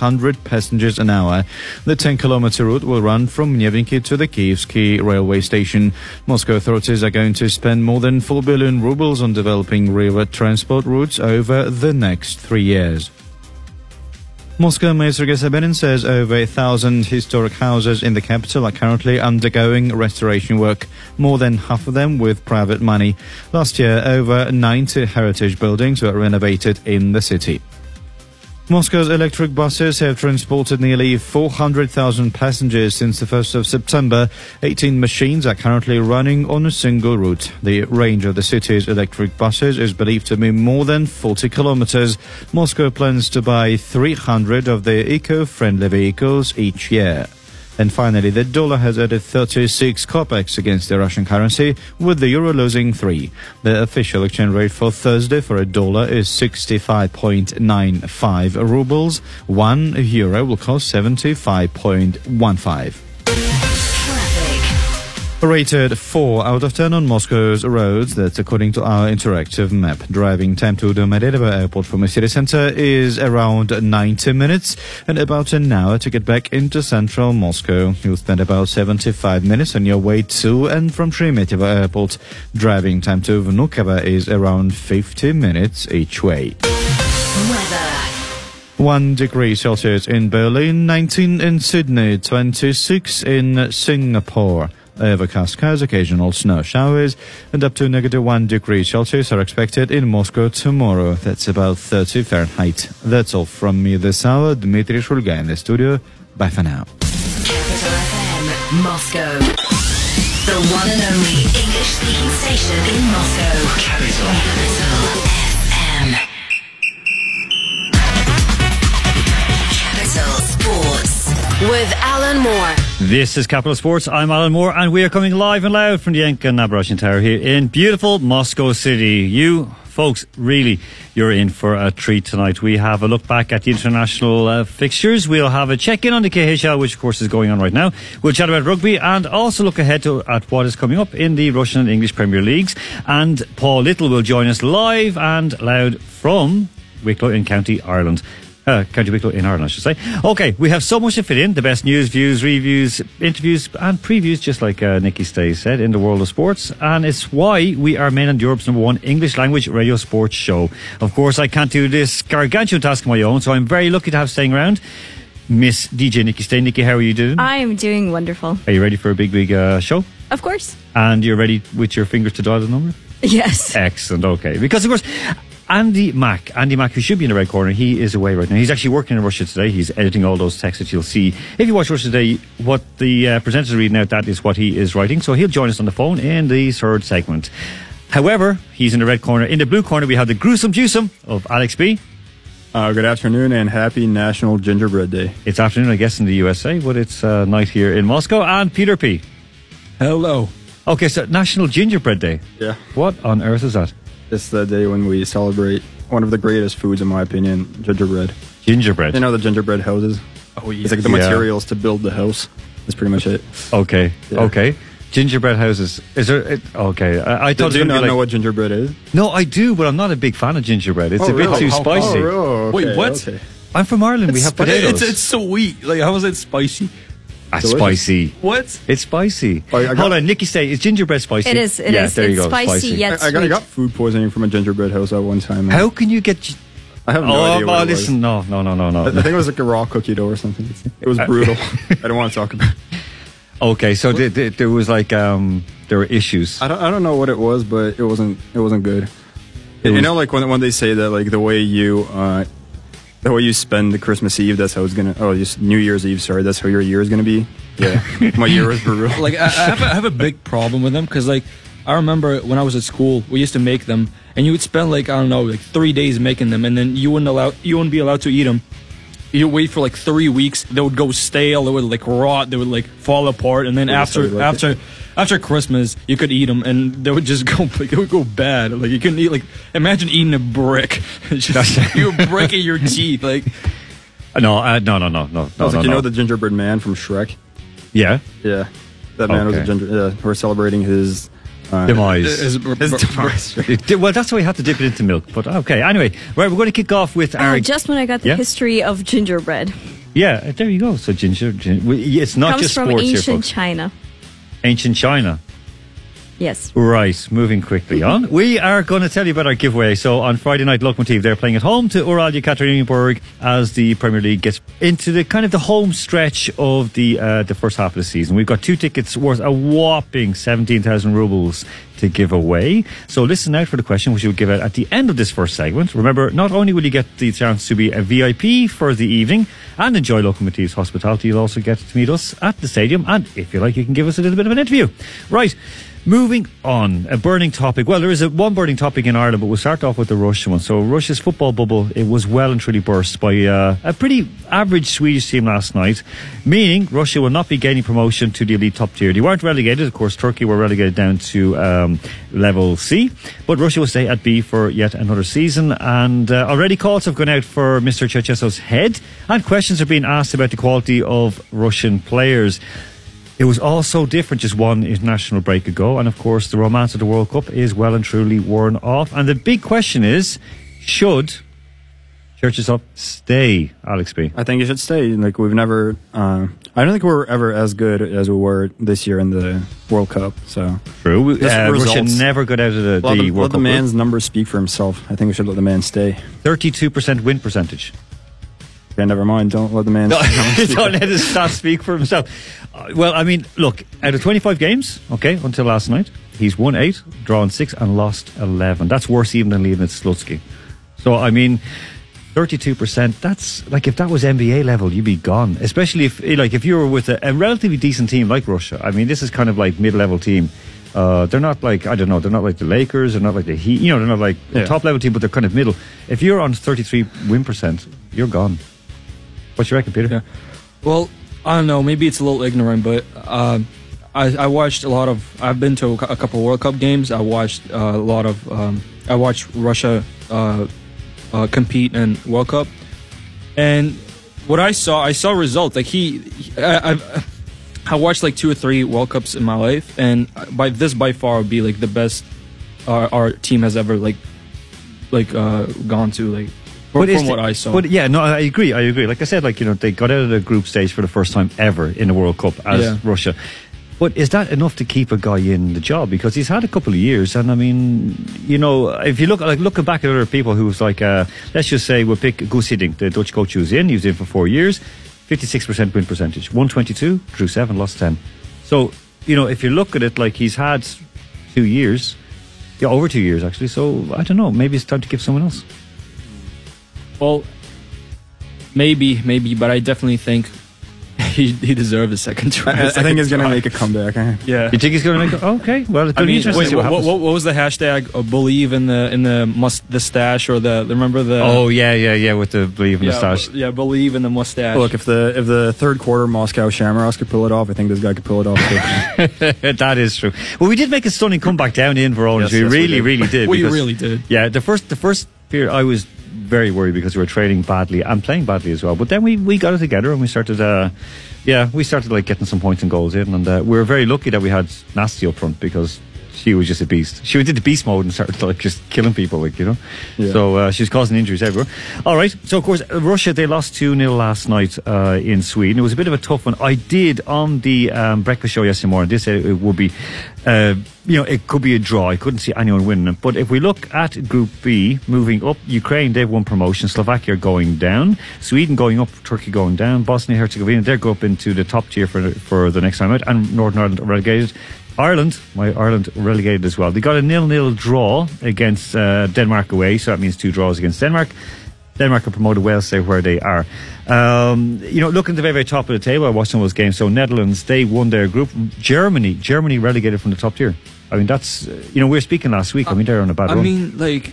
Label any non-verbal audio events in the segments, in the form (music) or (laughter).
100 passengers an hour. The 10 kilometer route will run from Nyevinki to the Kievsky railway station. Moscow authorities are going to spend more than 4 billion rubles on developing river transport routes over the next three years. Moscow Mayor Sergei Sobyanin says over a thousand historic houses in the capital are currently undergoing restoration work, more than half of them with private money. Last year, over 90 heritage buildings were renovated in the city. Moscow's electric buses have transported nearly 400,000 passengers since the 1st of September. 18 machines are currently running on a single route. The range of the city's electric buses is believed to be more than 40 kilometers. Moscow plans to buy 300 of the eco-friendly vehicles each year. And finally, the dollar has added 36 kopecks against the Russian currency, with the euro losing 3. The official exchange rate for Thursday for a dollar is 65.95 rubles. 1 euro will cost 75.15. Rated 4 out of 10 on Moscow's roads. That's according to our interactive map. Driving time to Domodedovo airport from the city center is around 90 minutes and about an hour to get back into central Moscow. You'll spend about 75 minutes on your way to and from Sheremetyevo airport. Driving time to Vnukovo is around 50 minutes each way. Weather. 1 degree Celsius in Berlin, 19 in Sydney, 26 in Singapore. Overcast skies, occasional snow showers, and up to negative 1 degree Celsius are expected in Moscow tomorrow. That's about 30 Fahrenheit. That's all from me this hour. Dmitry Shulga in the studio. Bye for now. Capital FM, Moscow. The one and only English speaking station in Moscow. Capital. Capital FM. Capital Sports. With Alan Moore. This is Capital Sports. I'm Alan Moore, and we are coming live and loud from the Enka Naberezhnaya Tower here in beautiful Moscow City. You folks, really, you're in for a treat tonight. We have a look back at the international uh, fixtures. We'll have a check in on the KHL, which of course is going on right now. We'll chat about rugby and also look ahead to at what is coming up in the Russian and English Premier Leagues. And Paul Little will join us live and loud from Wicklow in County Ireland. Uh, County Wicklow in Ireland, I should say. Okay, we have so much to fit in. The best news, views, reviews, interviews, and previews, just like uh, Nikki Stay said, in the world of sports. And it's why we are mainland Europe's number one English language radio sports show. Of course, I can't do this gargantuan task on my own, so I'm very lucky to have staying around Miss DJ Nikki Stay. Nikki, how are you doing? I am doing wonderful. Are you ready for a big, big uh, show? Of course. And you're ready with your fingers to dial the number? Yes. Excellent. Okay. Because, of course, Andy Mack, Andy Mack, who should be in the red corner, he is away right now. He's actually working in Russia today. He's editing all those texts that you'll see. If you watch Russia today, what the uh, presenters are reading out, that is what he is writing. So he'll join us on the phone in the third segment. However, he's in the red corner. In the blue corner, we have the gruesome juicem of Alex B. Uh, good afternoon and happy National Gingerbread Day. It's afternoon, I guess, in the USA, but it's uh, night here in Moscow. And Peter P. Hello. Okay, so National Gingerbread Day. Yeah. What on earth is that? It's the day when we celebrate one of the greatest foods, in my opinion, gingerbread. Gingerbread. You know the gingerbread houses? Oh, yeah. It's like the Yeah. materials to build the house. That's pretty much it. Okay. Yeah. Okay. Gingerbread houses. Is there? It, okay. I, I Do, thought do it you was gonna not be like, know what gingerbread is? No, I do, but I'm not a big fan of gingerbread. It's Oh, a bit really? too How- how- spicy. Oh, really? Wait, what? okay. I'm from Ireland. we have But potatoes. It's, it's sweet. Like, how is it spicy? Delicious. spicy. What? It's spicy. Oh, I got- Hold on, Nikki, say is gingerbread spicy? It is. It yeah, is. there you it's go. spicy, yet I, I got, I sweet. got food poisoning from a gingerbread house at one time. How can you get? gi- I have no oh, idea what oh, it was. listen, no, no, no, no, no. I, I think it was like a raw cookie dough or something. It was brutal. (laughs) I don't want to talk about it. okay, so th- th- there was like um, there were issues. I don't, I don't know what it was, but it wasn't it wasn't good. It you was- know, like when when they say that, like the way you uh, the way you spend the Christmas Eve, that's how it's gonna. Oh, just New Year's Eve. Sorry, that's how your year is gonna be. Yeah, (laughs) my year was brutal. Like, I, I, have a, I have a big problem with them because, like, I remember when I was at school, we used to make them, and you would spend like I don't know, like three days making them, and then you wouldn't allow you wouldn't be allowed to eat them. You wait for like three weeks. They would go stale. They would like rot. They would like fall apart. And then Yeah, after like after after Christmas, you could eat them, and they would just (laughs) go like it would go bad. Like you couldn't eat. Like imagine eating a brick. It's (laughs) just, you were breaking your teeth. Like no, uh, no, no, no, no, no, I was no, like, you no. know the gingerbread man from Shrek? Yeah. Yeah, that man was a ginger. Yeah, we're celebrating his uh, Demise. Is- his demise. (laughs) right? It did- well, that's why we had to dip it into milk. But okay, anyway, right, we're going to kick off with our. Oh, just when I got the Yeah? history of gingerbread. yeah, uh, there you go. So ginger, gin, we- it's not Comes just from sports here, ancient folks. China. Ancient China. Yes. Right, moving quickly on. (laughs) We are going to tell you about our giveaway. So on Friday night, Lokomotiv, they're playing at home to Ural Yekaterinburg as the Premier League gets into the kind of the home stretch of the uh, the first half of the season. We've got two tickets worth a whopping 17,000 rubles to give away. So listen out for the question, which we'll give out at the end of this first segment. Remember, not only will you get the chance to be a VIP for the evening and enjoy Lokomotiv's hospitality, you'll also get to meet us at the stadium. And if you like, you can give us a little bit of an interview. Right. Moving on, a burning topic. Well, there is a one burning topic in Ireland, but we'll start off with the Russian one. So, Russia's football bubble it was well and truly burst by uh, a pretty average Swedish team last night, meaning Russia will not be gaining promotion to the elite top tier. They weren't relegated, of course. Turkey were relegated down to um, level C, but Russia will stay at B for yet another season. And uh, already calls have gone out for Mr. Cherchesov's head, and questions are being asked about the quality of Russian players. It was all so different just one international break ago. And of course, the romance of the World Cup is well and truly worn off. And the big question is should Cherchesov stay, Alex B? I think it should stay. Like we've never. Uh, I don't think we're ever as good as we were this year in the World Cup. So True. Uh, Russia never got out of the, let the the, World let the Cup. man's numbers speak for himself. I think we should let the man stay. 32% win percentage. Okay, never mind. Don't let the man. No, (laughs) don't let his stats speak for himself. Uh, well, I mean, look, out of 25 games, okay, until last night, he's won eight, drawn six, and lost 11. That's worse even than Leonid Slutsky. So, I mean, 32%, that's like if that was NBA level, you'd be gone. Especially if, eh, like, if you were with a, a relatively decent team like Russia. I mean, this is kind of like mid level team. Uh, they're not like, I don't know, they're not like the Lakers, they're not like the Heat, you know, they're not like a Yeah. top level team, but they're kind of middle. If you're on 33 win percent, you're gone. What's your reckon, Peter? Yeah. Well, I don't know. Maybe it's a little ignorant, but um, I, I watched a lot of. I've been to a cou- a couple World Cup games. I watched uh, a lot of. Um, I watched Russia uh, uh, compete in World Cup, and what I saw, I saw results. Like he, he- I, I've, I watched like two or three World Cups in my life, and by this by far would be like the best our, our team has ever like like uh, gone to. Like from, But from the- what I saw. But yeah, no, I agree. I agree. Like I said, like you know, they got out of the group stage for the first time ever in the World Cup as Yeah. Russia. But is that enough to keep a guy in the job? Because he's had a couple of years, and I mean, you know, if you look like looking back at other people who's like, uh, let's just say we'll pick Hiddink, the Dutch coach who's in. He was in for four years, fifty-six percent win percentage, one twenty-two, drew seven, lost ten. So you know, if you look at it, like he's had two years, yeah, over two years actually. So I don't know. Maybe it's time to give someone else. Well, maybe, maybe, but I definitely think (laughs) he, he deserved a second try. I, I think he's gonna (laughs) make a comeback. eh? Yeah. You think he's going to make? it? Okay, well, it's I going to be interesting. wait, what, what what, what was the hashtag? Uh, believe in the in the must the stash or the remember the Oh yeah, yeah, yeah, with the believe in yeah, the stash. b- yeah believe in the mustache. Look, if the if the third quarter Moscow Shamrocks could pull it off, I think this guy could pull it off. Too. (laughs) that is true. Well, we did make a stunning comeback down in Verona. Yes, we yes, we really, did. really did. We because- really did. Yeah, the first, the first period, I was very worried because we were trading badly and playing badly as well. But then we, we got it together and we started. Uh, yeah, we started like getting some points and goals in, and uh, we were very lucky that we had Nasty up front because she was just a beast. She did the beast mode and started like just killing people, like you know. Yeah. So uh, she was causing injuries everywhere. All right. So of course Russia they lost two 0 last night uh, in Sweden. It was a bit of a tough one. I did on the um, breakfast show yesterday morning. They said it would be, uh, you know, it could be a draw. I couldn't see anyone winning it. But if we look at Group B, moving up, Ukraine they've won promotion. Slovakia going down. Sweden going up. Turkey going down. Bosnia Herzegovina they go up into the top tier for for the next time out. And Northern Ireland relegated. Ireland, my Ireland relegated as well. They got a nil-nil draw against uh, Denmark away, so that means two draws against Denmark. Denmark are promoted, Wales stay where they are. Um, you know, looking at the very, very top of the table, I watched some of those games. So Netherlands, they won their group. Germany, Germany relegated from the top tier. I mean, that's uh, you know we were speaking last week. I mean, they're on a bad I run. mean, like,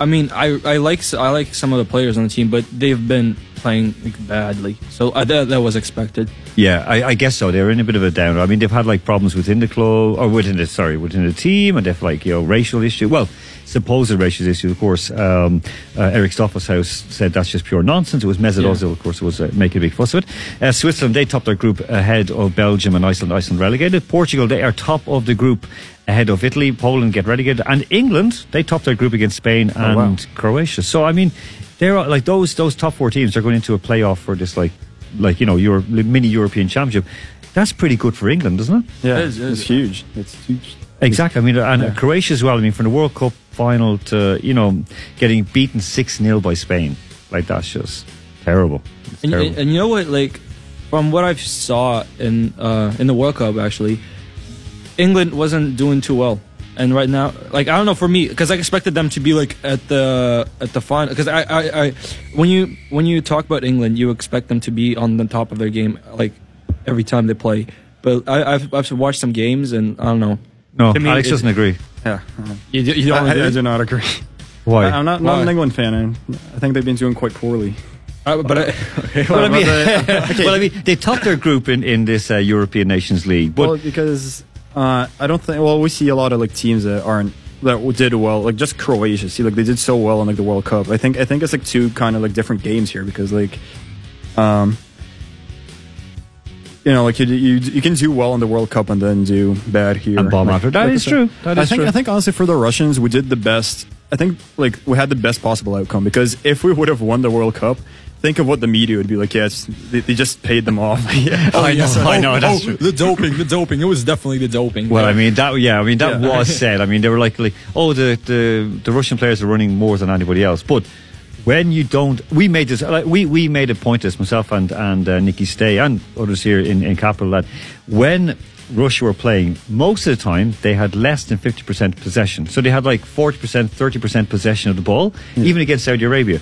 I mean, I I like I like some of the players on the team, but they've been playing like, badly. So uh, that that was expected. Yeah, I, I guess so. They're in a bit of a downer. I mean, they've had like problems within the club or within the sorry within the team, and they've like you know racial issue. Well, supposed racial issue, of course. Um, uh, Eric Stoffelshaus said that's just pure nonsense. It was Mesut Yeah. Ozil, of course, was uh, making a big fuss of it. Uh, Switzerland they topped their group ahead of Belgium and Iceland. Iceland relegated. Portugal they are top of the group ahead of Italy. Poland get relegated, and England they topped their group against Spain and wow. Croatia. So I mean, they're all- like those those top four teams are going into a playoff for this like like you know your mini European Championship. That's pretty good for England, isn't it? Yeah, It is, it it's huge. It's huge. Exactly. I mean, and Yeah. Croatia as well. I mean, from the World Cup final to you know getting beaten six 0 by Spain, like that's just terrible. And, terrible. and you know what? Like from what I saw in uh, in the World Cup, actually, England wasn't doing too well. And right now, like I don't know for me, because I expected them to be like at the at the final. Because I, I, I, when you when you talk about England, you expect them to be on the top of their game, like every time they play. But I, I've I've watched some games, and I don't know. no, to me, Alex it- doesn't agree. Yeah. You, you don't I, I, do I do not agree. Why? I, am not, not an England fan. and I think they've been doing quite poorly. Uh, but I, well, I mean, But (laughs) well, I mean, they topped their group in in this uh, European Nations League, but well, because uh, I don't think. Well, we see a lot of like teams that aren't that did well. Like just Croatia. See, like they did so well in like the World Cup. I think I think it's like two kind of like different games here because like, um, you know, like you you you can do well in the World Cup and then do bad here. And bomb Like- after. That like is true. That I is think true. I think honestly for the Russians we did the best. I think like we had the best possible outcome because if we would have won the World Cup. Think of what the media would be like. Yes, they, they just paid them off. (laughs) yeah. I know, I know, that's true. The doping, the doping. It was definitely the doping. Well, I mean that. Yeah, I mean that Yeah. was (laughs) said. I mean they were like, like, oh, the, the the Russian players are running more than anybody else. But when you don't, we made this. Like, we we made a point this myself and and uh, Nikki Stay and others here in in Capital that when Russia were playing, most of the time they had less than fifty percent possession. So they had like forty percent, thirty percent possession of the ball, even against Saudi Arabia.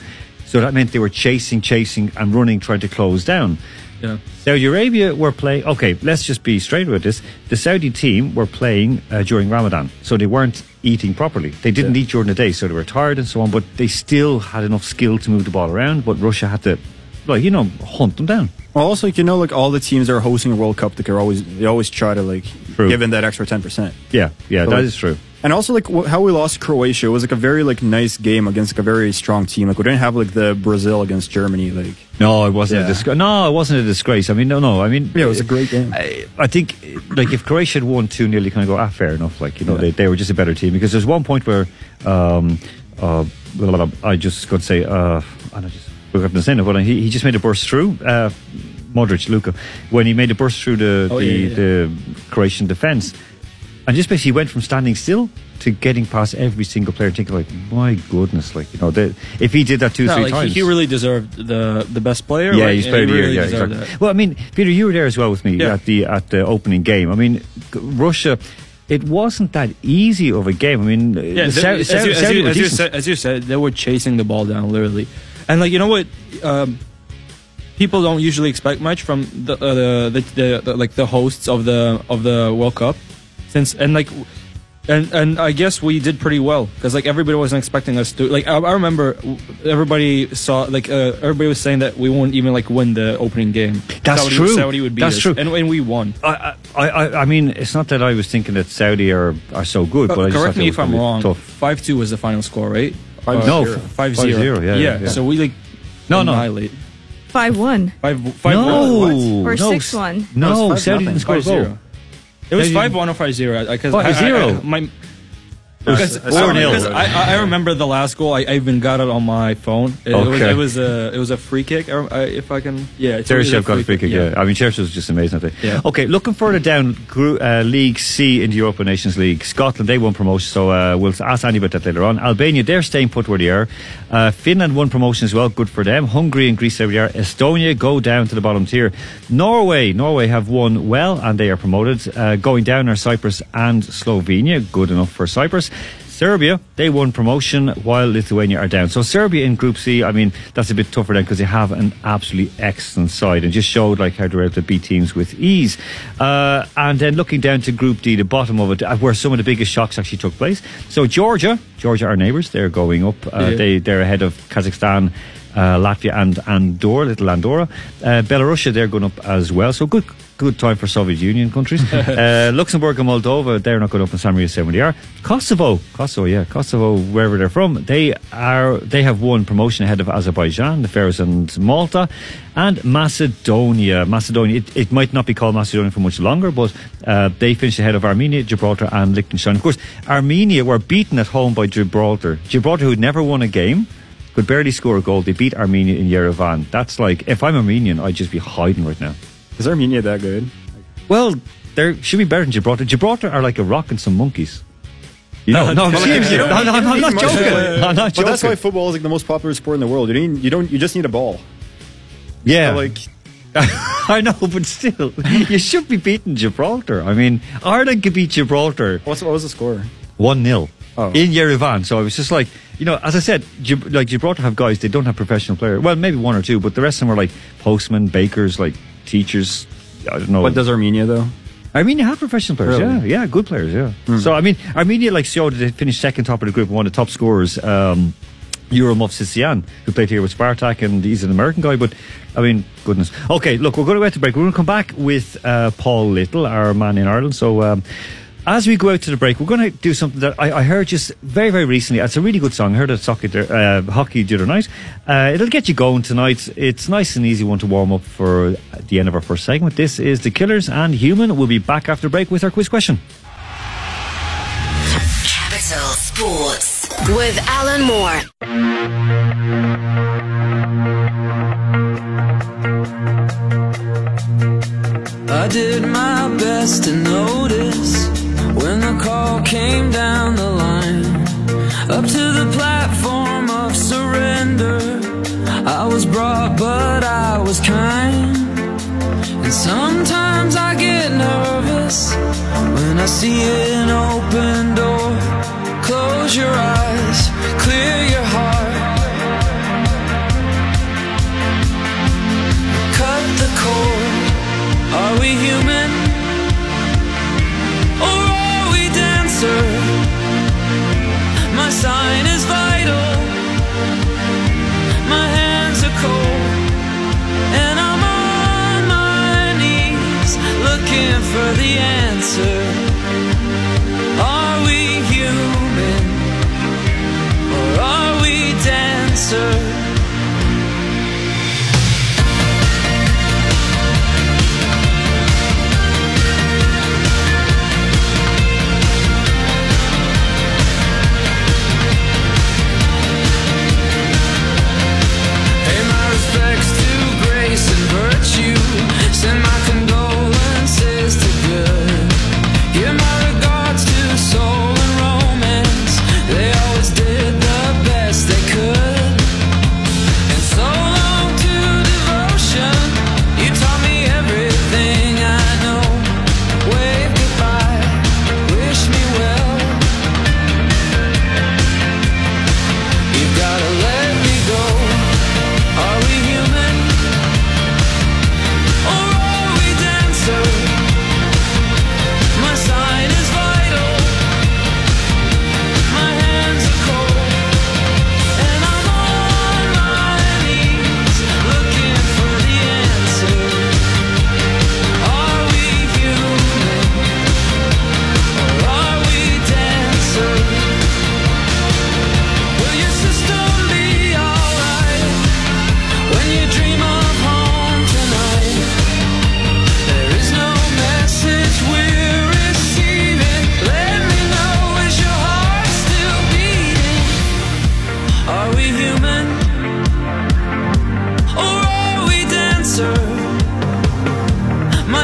So that meant they were chasing, chasing, and running, trying to close down. yeah. Saudi Arabia were playing. Okay, let's just be straight with this. The Saudi team were playing uh, during Ramadan, so they weren't eating properly. They didn't eat during the day, so they were tired and so on. But they still had enough skill to move the ball around. But Russia had to, like you know, hunt them down. Well, also, you know, like all the teams that are hosting a World Cup, they are always they always try to like True. give in that extra ten percent. Yeah, yeah, So, that like- is true. And also, like how we lost Croatia it was like a very like nice game against like a very strong team. Like we didn't have like the Brazil against Germany. Like No, it wasn't a disgrace. No, it wasn't a disgrace. I mean, no, no. I mean, Yeah, it was a great game. I, I think, like, if Croatia had won 2 0, you kind of go, ah, fair enough. Like, you know, Yeah. they, they were just a better team. Because there's one point where, um, uh, I just got to say, uh, I just forgot to say it, but he, he just made a burst through. Uh, Modric, Luka, when he made a burst through the, Oh, the, yeah, yeah, yeah. the Croatian defence. And just basically went from standing still to getting past every single player, thinking like, my goodness, like you know, they, if he did that two, No, three like, times, he really deserved the the best player. yeah, he's he played really here. Yeah, exactly. that. Well, I mean, Peter, you were there as well with me Yeah. at the at the opening game. I mean, Russia. It wasn't that easy of a game. I mean, Yeah, the as, you, as, you, as, you said, as you said, they were chasing the ball down literally, and like you know what, um, people don't usually expect much from the, uh, the, the, the, the like the hosts of the of the World Cup, since and like. And and I guess we did pretty well because like everybody wasn't expecting us to like I, I remember everybody saw like uh, everybody was saying that we won't even like win the opening game. That's Saudi, true. Saudi would beat That's us. true. and, and we won. I, I, I, I mean, it's not that I was thinking that Saudi are, are so good, but I Uh, just correct me if I'm wrong. Tough. Five two was the final score, right? Five Or- No, zero. f- five five zero. zero, yeah, yeah, yeah. So we like No, no. annihilate. 5 1. Five five no, one. Or no, 6 1. No, No, Saudi five didn't score a Five goal. It was five one or five zero. Because Five zero. my Because- because Four nil. because I, I remember the last goal. I, I even got it on my phone. It, it was it was a it was a free kick. I, if I can, yeah. it's- it was Cheryshev got a free kick, yeah. I mean, Cheryshev was just amazing. I think. Yeah. Okay, looking further down, uh, League C in the Europa Nations League, Scotland, they won promotion, so uh, we'll ask Andy about that later on. Albania, they're staying put where they are. Uh, Finland won promotion as well, good for them. Hungary and Greece, there are. Estonia go down to the bottom tier. Norway, Norway have won well and they are promoted. Uh, going down are Cyprus and Slovenia, good enough for Cyprus. Serbia, they won promotion while Lithuania are down. So Serbia in Group C, I mean, that's a bit tougher then because they have an absolutely excellent side and just showed like how they're able to beat teams with ease. Uh, and then looking down to Group D, the bottom of it, uh, where some of the biggest shocks actually took place. So Georgia, Georgia, our neighbours, they're going up. Uh, Yeah. They they're ahead of Kazakhstan. uh, Latvia and Andorra, little Andorra. Uh, Belarusia, they're going up as well. So good good time for Soviet Union countries. (laughs) uh, Luxembourg and Moldova, they're not going up in San Marino they are. Kosovo, Kosovo, yeah, Kosovo, wherever they're from, they are they have won promotion ahead of Azerbaijan, the Faroes and Malta, and Macedonia. Macedonia, it, it might not be called Macedonia for much longer, but uh, they finished ahead of Armenia, Gibraltar, and Liechtenstein. Of course, Armenia were beaten at home by Gibraltar. Gibraltar, who'd never won a game, could barely score a goal. They beat Armenia in Yerevan. That's like, if I'm Armenian, I'd just be hiding right now. Is Armenia that good? Well, they should be better than Gibraltar. Gibraltar are like a rock and some monkeys. You know, no, But, like, seriously, you don't- no, no, I'm not need joking. I'm not But that's why football is like the most popular sport in the world. You don't. You don't. You just need a ball. yeah, So, like (laughs) I know, but still, (laughs) you should be beating Gibraltar. I mean, Ireland could beat Gibraltar what's what was the score? one 0 Oh. in Yerevan. So I was just like, you know, as I said, Gib- like Gibraltar have guys, they don't have professional players. Well, maybe one or two, but the rest of them are like postmen, bakers, like teachers. I don't know. What does Armenia though? Armenia have professional players, Really? yeah, yeah, good players, yeah. Hmm. So I mean, Armenia like showed that they finished second top of the group, and one of the top scorers, um, Yura Movsisyan, who played here with Spartak, and he's an American guy. But I mean, goodness. Okay, look, we're going to go to break. We're going to come back with uh, Paul Little, our man in Ireland. So. Um, as we go out to the break, we're going to do something that I, I heard just very, very recently. It's a really good song. I heard it at hockey, uh, hockey the other night. Uh, it'll get you going tonight. It's nice and easy one to warm up for the end of our first segment. This is The Killers and Human. We'll be back after break with our quiz question. Capital Sports with Alan Moore. I did my best to notice when the call came down the line. Up to the platform of surrender. I was brought, but I was kind. And sometimes I get nervous when I see an open door. Close your eyes, clear your heart. Cut the cord. Are we human? The answer.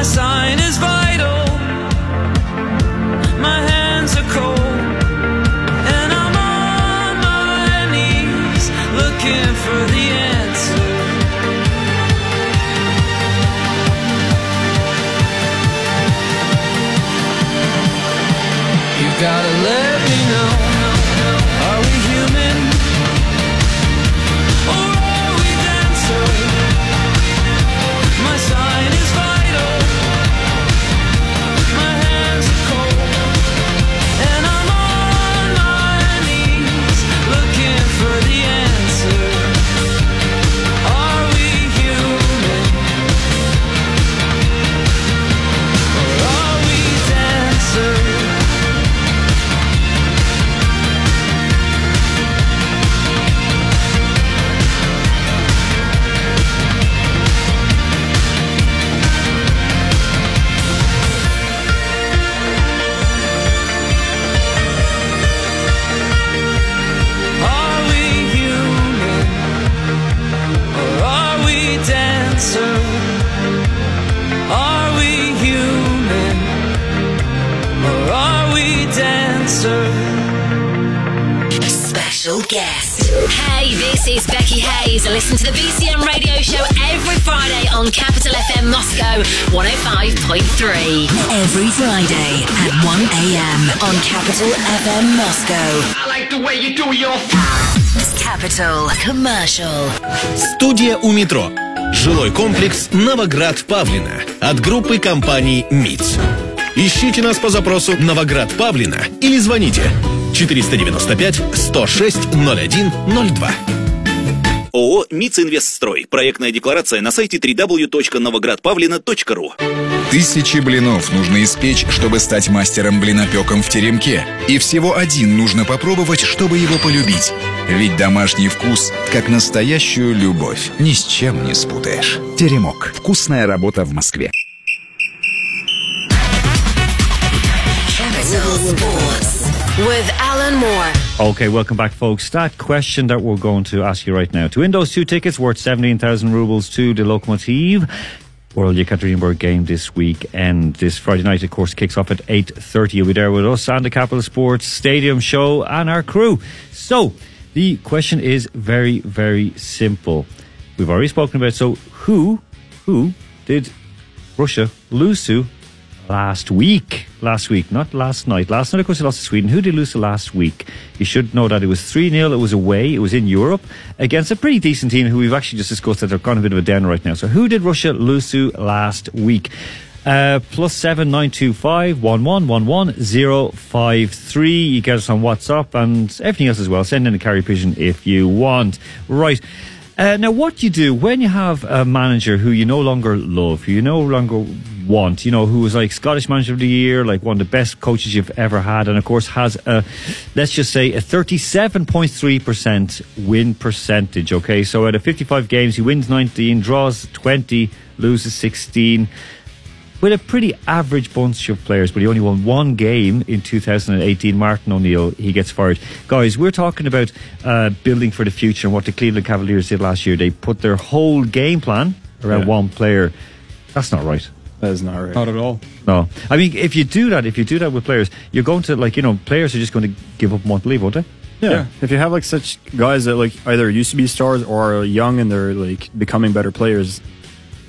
sign Moscow. I like the way you do your Capital Commercial. Студия у метро. Жилой комплекс Новоград Павлина от группы компаний МИЦ. Ищите нас по запросу Новоград Павлина или звоните 495 106 01 02. ООО МИЦ Инвестстрой. Проектная декларация на сайте www.новоградпавлина.ру. Тысячи блинов нужно испечь, чтобы стать мастером блинопеком в теремке. И всего один нужно попробовать, чтобы его полюбить. Ведь домашний вкус, как настоящую любовь, ни с чем не спутаешь. Теремок. Вкусная работа в Москве. Capital Sports with Alan Moore. Okay, welcome back, folks. That question that we're going to ask you right now. To win those two tickets worth 17,000 rubles to the Lokomotiv Ural Yekaterinburg game this weekend. This Friday night, of course, kicks off at 8.30. You'll be there with us and the Capital Sports Stadium show and our crew. So, the question is very, very simple. We've already spoken about, so who, who did Russia lose to last week. Last week, not last night. Last night, of course, they lost to Sweden. Who did lose to last week? You should know that it was 3 0. It was away. It was in Europe against a pretty decent team who we've actually just discussed that they're kind of a bit of a down right now. So, who did Russia lose to last week? Uh, plus seven nine two five one one one one zero five three. You get us on WhatsApp and everything else as well. Send in a carry pigeon if you want. Right. Uh, now, what you do when you have a manager who you no longer love, who you no longer want, you know, who was like Scottish Manager of the Year, like one of the best coaches you've ever had, and of course has a, let's just say, a 37.3% win percentage, okay? So out of 55 games, he wins 19, draws 20, loses 16 with a pretty average bunch of players, but he only won one game in 2018. Martin O'Neill, he gets fired. Guys, we're talking about uh, building for the future and what the Cleveland Cavaliers did last year. They put their whole game plan around Yeah. one player. That's not right. That is not right. Not at all. No, I mean, if you do that, if you do that with players, you're going to like you know, players are just going to give up and want to leave, won't they? Yeah. Yeah. If you have like such guys that like either used to be stars or are young and they're like becoming better players,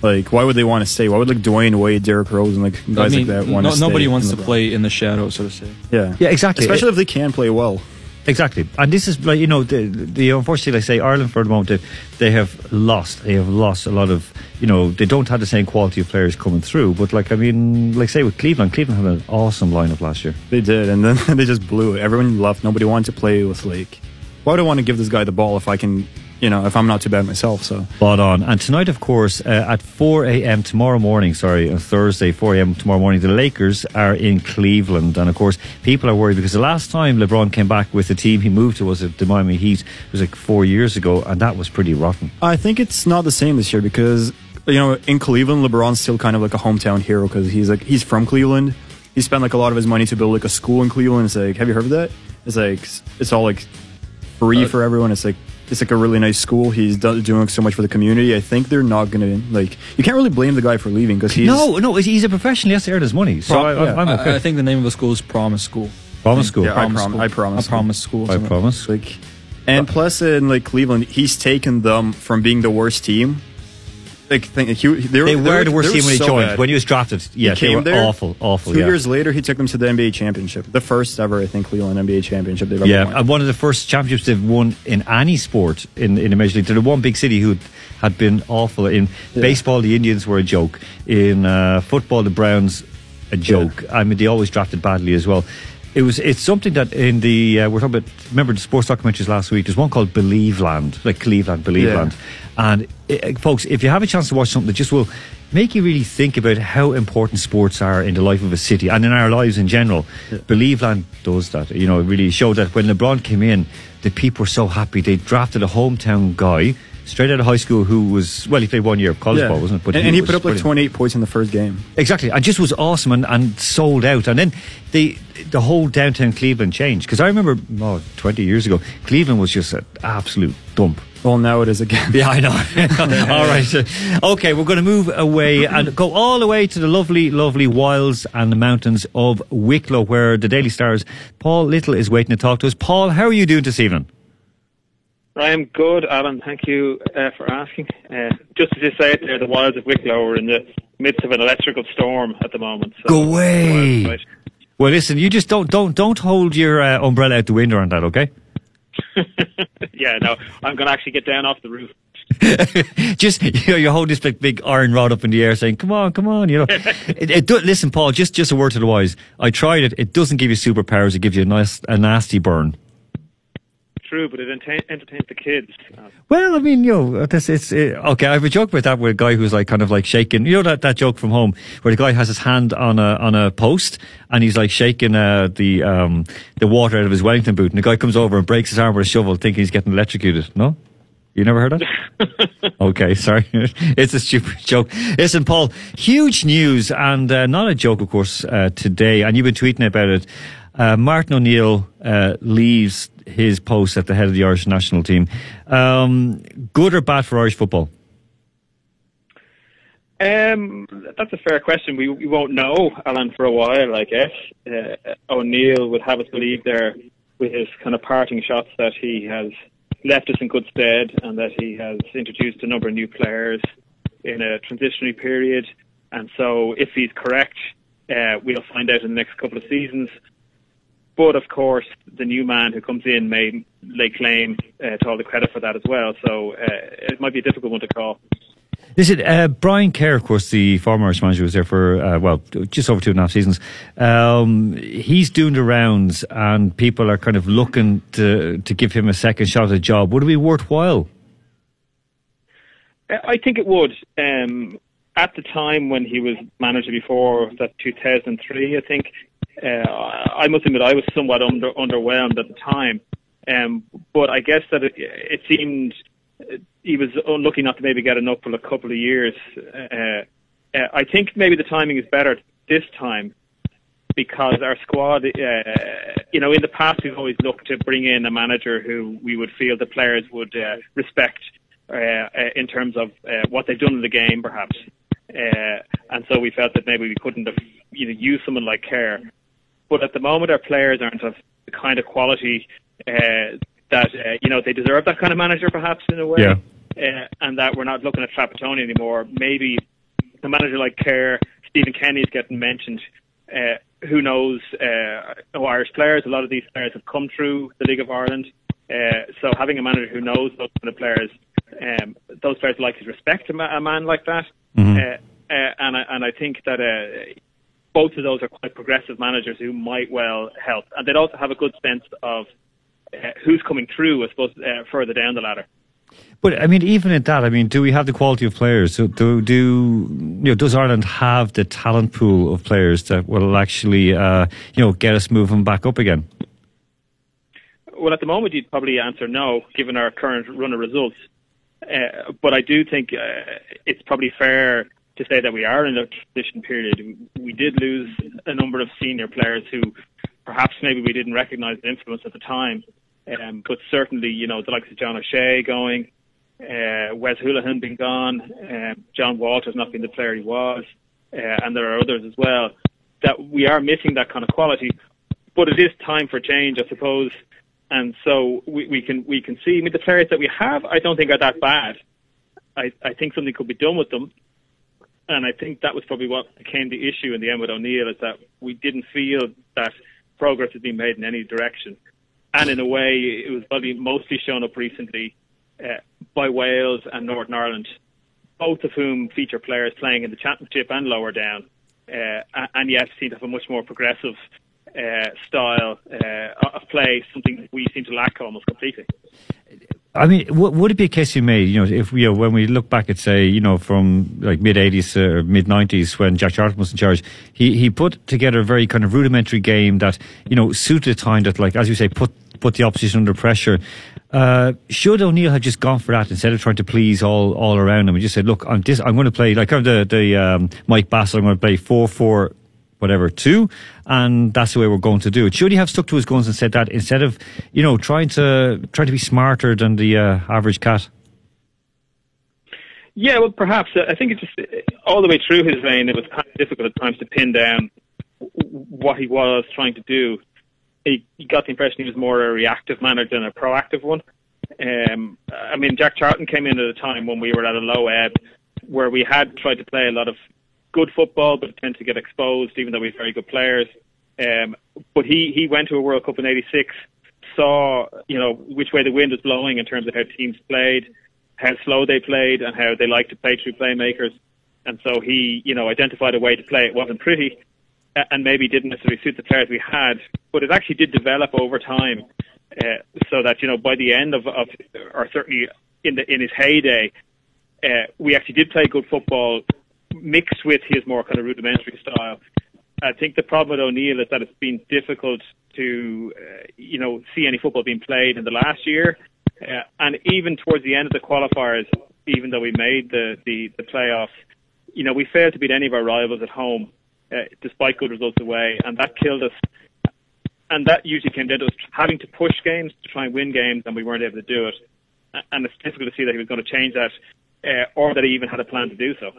like why would they want to stay? Why would like Dwyane Wade, Derrick Rose, and like guys I mean, like that want no, to stay? nobody wants to play in the shadow, so to say. Yeah. Yeah, exactly. Especially if they can play well. Exactly, and this is like you know the, the unfortunately, I say Ireland for the moment they, they have lost. They have lost a lot of you know they don't have the same quality of players coming through. But like I mean, like say with Cleveland, Cleveland had an awesome lineup last year. They did, and then (laughs) they just blew it. Everyone left. Nobody wanted to play with like. Why would I want to give this guy the ball if I can, you know, if I'm not too bad myself? So Spot on. And tonight, of course, uh, at 4 a.m. tomorrow morning, sorry, on Thursday, 4 a.m. tomorrow morning, the Lakers are in Cleveland. And of course, people are worried because the last time LeBron came back with the team he moved to was at the Miami Heat. It was like four years ago, and that was pretty rotten. I think it's not the same this year because you know in Cleveland, LeBron's still kind of like a hometown hero because he's like he's from Cleveland. He spent like a lot of his money to build like a school in Cleveland. It's like, have you heard of that? It's like it's all like free Uh, for everyone. It's like it's like a really nice school. He's do- doing so much for the community. I think they're not gonna like. You can't really blame the guy for leaving because he's no, no, he's a professional. He has to earn his money. So I, yeah. I'm okay. I, I think the name of the school is Promise School. Promise school. Yeah, I Promise prom- School. I promise. I promise school. I promise. like. And plus, in like Cleveland, he's taken them from being the worst team. Like, think, he, they were, They were the worst they team when he so joined. bad. When he was drafted, yeah, He they were there, awful, awful. Two yeah. years later, he took them to the NBA championship, the first ever, I think, Cleveland NBA championship they've ever Yeah, won. and one of the first championships they've won in any sport in, in the Major League. They're the one big city who had been awful. In baseball, the Indians were a joke. In uh, football, the Browns, a joke. I mean, they always drafted badly as well. It was. It's something that in the uh, we're talking about. Remember the sports documentaries last week? There's one called Believeland, like Cleveland, Believe Yeah. Land. And uh, folks, if you have a chance to watch something that just will make you really think about how important sports are in the life of a city and in our lives in general, Believeland does that. You know, it really showed that when LeBron came in, the people were so happy. They drafted a hometown guy straight out of high school who was well, he played one year of college Yeah. ball, wasn't it? and, and he put up like 28 points in the first game. Exactly, and just was awesome and, and sold out. And then the the whole downtown Cleveland changed because I remember oh, 20 years ago, Cleveland was just an absolute dump. Well, now it is again. Yeah, I know. (laughs) all right. Okay, we're going to move away and go all the way to the lovely, lovely wilds and the mountains of Wicklow, where the Daily Star's Paul Little is waiting to talk to us. Paul, how are you doing this evening? I am good, Alan. Thank you uh, for asking. Uh, just as you say it there, the wilds of Wicklow are in the midst of an electrical storm at the moment. So Go away. Well, listen, you just don't don't don't hold your uh, umbrella out the window on that, okay? (laughs) yeah, no, I'm going to actually get down off the roof. (laughs) just you know, you hold this big, big iron rod up in the air, saying, "Come on, come on!" You know, (laughs) it, it do, listen, Paul. Just just a word to the wise. I tried it. It doesn't give you superpowers. It gives you a nice, a nasty burn. True, but it enta- entertains the kids. Uh, Well, I mean, you know, this it's it, okay. I have a joke about that with a guy who's like kind of like shaking. You know that, that joke from home where the guy has his hand on a on a post and he's like shaking uh, the um, the water out of his Wellington boot, and the guy comes over and breaks his arm with a shovel, thinking he's getting electrocuted. No, you never heard that? (laughs) okay, sorry, (laughs) it's a stupid joke. Listen, Paul, huge news and uh, not a joke, of course, uh, today, and you've been tweeting about it. Uh, Martin O'Neill uh, leaves his post at the head of the Irish national team. Um, good or bad for Irish football? Um, that's a fair question. We we won't know, Alan, for a while. I guess uh, O'Neill would have us believe there with his kind of parting shots that he has left us in good stead and that he has introduced a number of new players in a transitionary period. And so, if he's correct, uh, we'll find out in the next couple of seasons. But of course, the new man who comes in may lay claim uh, to all the credit for that as well. So uh, it might be a difficult one to call. Listen, uh, Brian Kerr, of course, the former Irish manager, was there for, uh, well, just over two and a half seasons. Um, he's doing the rounds and people are kind of looking to, to give him a second shot at a job. Would it be worthwhile? Uh, I think it would. Um, at the time when he was manager before, that 2003, I think, uh, I must admit I was somewhat under, underwhelmed at the time. Um, but I guess that it, it seemed uh, he was unlucky not to maybe get enough for a couple of years. Uh, uh, I think maybe the timing is better this time because our squad, uh, you know, in the past we've always looked to bring in a manager who we would feel the players would uh, respect uh, uh, in terms of what they've done in the game, perhaps. And so we felt that maybe we couldn't have, you know, used someone like Kerr. But at the moment, our players aren't of the kind of quality uh, that uh, you know they deserve that kind of manager, perhaps in a way. Yeah. Uh, and that we're not looking at Trapattoni anymore. Maybe a manager like Kerr, Stephen Kenny is getting mentioned. Uh, who knows? Uh, oh, Irish players. A lot of these players have come through the League of Ireland. Uh, so having a manager who knows those kind of players, um, those players like to respect a, man like that. Mhm. Uh, uh, and I, and I think that uh, both of those are quite progressive managers who might well help, and they'd also have a good sense of uh, who's coming through, I suppose, uh, further down the ladder. But I mean, even at that, I mean, do we have the quality of players? So do do you know? Does Ireland have the talent pool of players that will actually, uh, you know, get us moving back up again? Well, at the moment, you'd probably answer no, given our current run of results. Uh, but I do think uh, it's probably fair to say that we are in a transition period. We did lose a number of senior players who perhaps maybe we didn't recognise the influence at the time. Um, but certainly, you know, the likes of John O'Shea going, uh, Wes Hoolahan being gone, um, Jon Walters not being the player he was, uh, and there are others as well, that we are missing that kind of quality. But it is time for change, I suppose. And so we, we can we can see. I mean, the players that we have, I don't think are that bad. I, I think something could be done with them. And I think that was probably what became the issue in the end with O'Neill is that we didn't feel that progress had been made in any direction. And in a way, it was probably mostly shown up recently uh, by Wales and Northern Ireland, both of whom feature players playing in the Championship and lower down, uh, and yet seem to have a much more progressive uh, style uh, of play, something we seem to lack almost completely. I mean, w- would it be a case you made, you know, if we, you know, when we look back at, say, you know, from like mid 80s or mid 90s when Jack Charlton was in charge, he, he put together a very kind of rudimentary game that, you know, suited a time that, like, as you say, put, put the opposition under pressure. Uh, should O'Neill have just gone for that instead of trying to please all, all around him and just said, look, I'm, this, I'm going to play, like, kind of the, the, um, Mike Bassett, I'm going to play 4 4 whatever two, and that's the way we're going to do it. Should he have stuck to his guns and said that instead of, you know, trying to try to be smarter than the uh, average cat? Yeah, well, perhaps. I think it's just uh, all the way through his reign, it was kind of difficult at times to pin down what he was trying to do. He, he got the impression he was more a reactive manager than a proactive one. Um, I mean, Jack Charlton came in at a time when we were at a low ebb, where we had tried to play a lot of good football, but tend to get exposed, even though have very good players. Um, but he he went to a World Cup in '86, saw you know which way the wind was blowing in terms of how teams played, how slow they played, and how they like to play through playmakers. And so he, you know, identified a way to play. It wasn't pretty, and maybe didn't necessarily suit the players we had, but it actually did develop over time, uh, so that you know by the end of, of or certainly in the in his heyday, uh, we actually did play good football mixed with his more kind of rudimentary style. I think the problem with O'Neill is that it's been difficult to, uh, you know, see any football being played in the last year, uh, and even towards the end of the qualifiers, even though we made the the, the playoffs, you know, we failed to beat any of our rivals at home, uh, despite good results away, and that killed us. And that usually came down to us having to push games to try and win games, and we weren't able to do it. And it's difficult to see that he was going to change that, uh, or that he even had a plan to do so.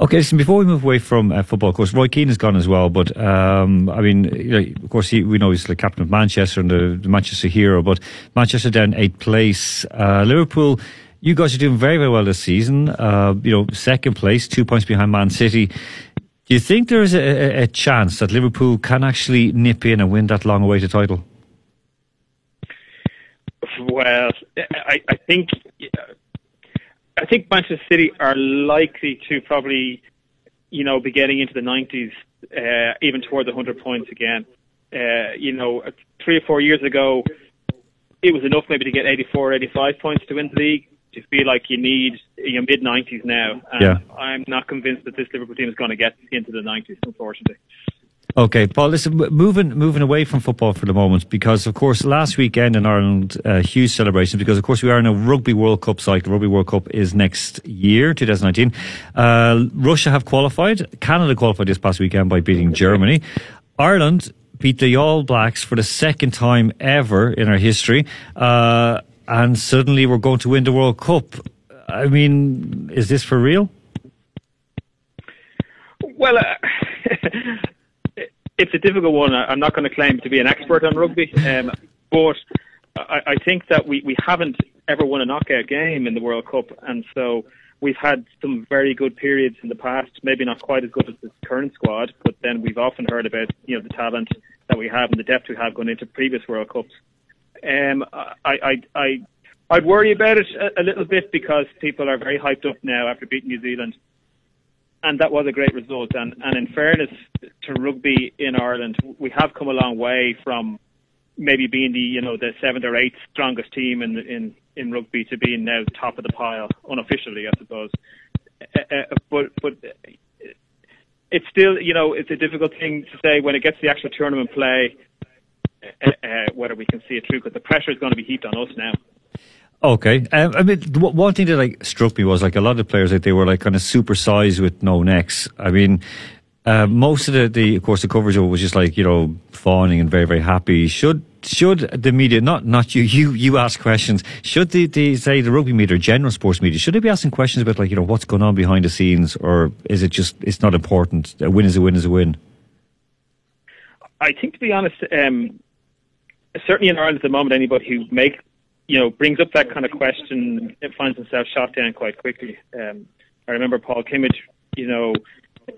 Okay, listen, before we move away from uh, football, of course, Roy Keane has gone as well, but um, I mean, you know, of course, he, we know he's the captain of Manchester and the, the Manchester hero, but Manchester down eighth place. Uh, Liverpool, you guys are doing very, very well this season. Uh, you know, second place, two points behind Man City. Do you think there is a, a, chance that Liverpool can actually nip in and win that long awaited title? Well, I, I think I think Manchester City are likely to probably, you know, be getting into the 90s, uh, even toward the 100 points again. Uh, you know, three or four years ago, it was enough maybe to get 84, 85 points to win the league. To feel like you need you know, mid 90s now. And yeah. I'm not convinced that this Liverpool team is going to get into the 90s, unfortunately. Okay, Paul. Listen, moving moving away from football for the moment, because of course last weekend in Ireland, uh, huge celebrations. Because of course we are in a Rugby World Cup cycle. Rugby World Cup is next year, 2019. Uh, Russia have qualified. Canada qualified this past weekend by beating Germany. Ireland beat the All Blacks for the second time ever in our history, uh, and suddenly we're going to win the World Cup. I mean, is this for real? Well. (laughs) It's a difficult one. I'm not going to claim to be an expert on rugby, um, but I, I think that we, we haven't ever won a knockout game in the World Cup, and so we've had some very good periods in the past. Maybe not quite as good as the current squad, but then we've often heard about you know the talent that we have and the depth we have going into previous World Cups. Um, I, I, I, I'd worry about it a, a little bit because people are very hyped up now after beating New Zealand and that was a great result. And, and in fairness to rugby in Ireland, we have come a long way from maybe being the you know the seventh or eighth strongest team in in in rugby to being now top of the pile unofficially, I suppose. Uh, uh, but but it's still you know it's a difficult thing to say when it gets to the actual tournament play uh, uh whether we can see it through because the pressure is going to be heaped on us now. Okay. Um, I mean, one thing that like struck me was like a lot of players like they were like kind of super sized with no necks. I mean, uh, most of the, the, of course, the coverage was just like you know fawning and very very happy. Should should the media not not you you you ask questions? Should the, the say the rugby media, or general sports media, should they be asking questions about like you know what's going on behind the scenes, or is it just it's not important? A win is a win is a win. I think, to be honest, um, certainly in Ireland at the moment, anybody who makes you know, brings up that kind of question, it finds himself shot down quite quickly. Um, I remember Paul Kimmage, you know,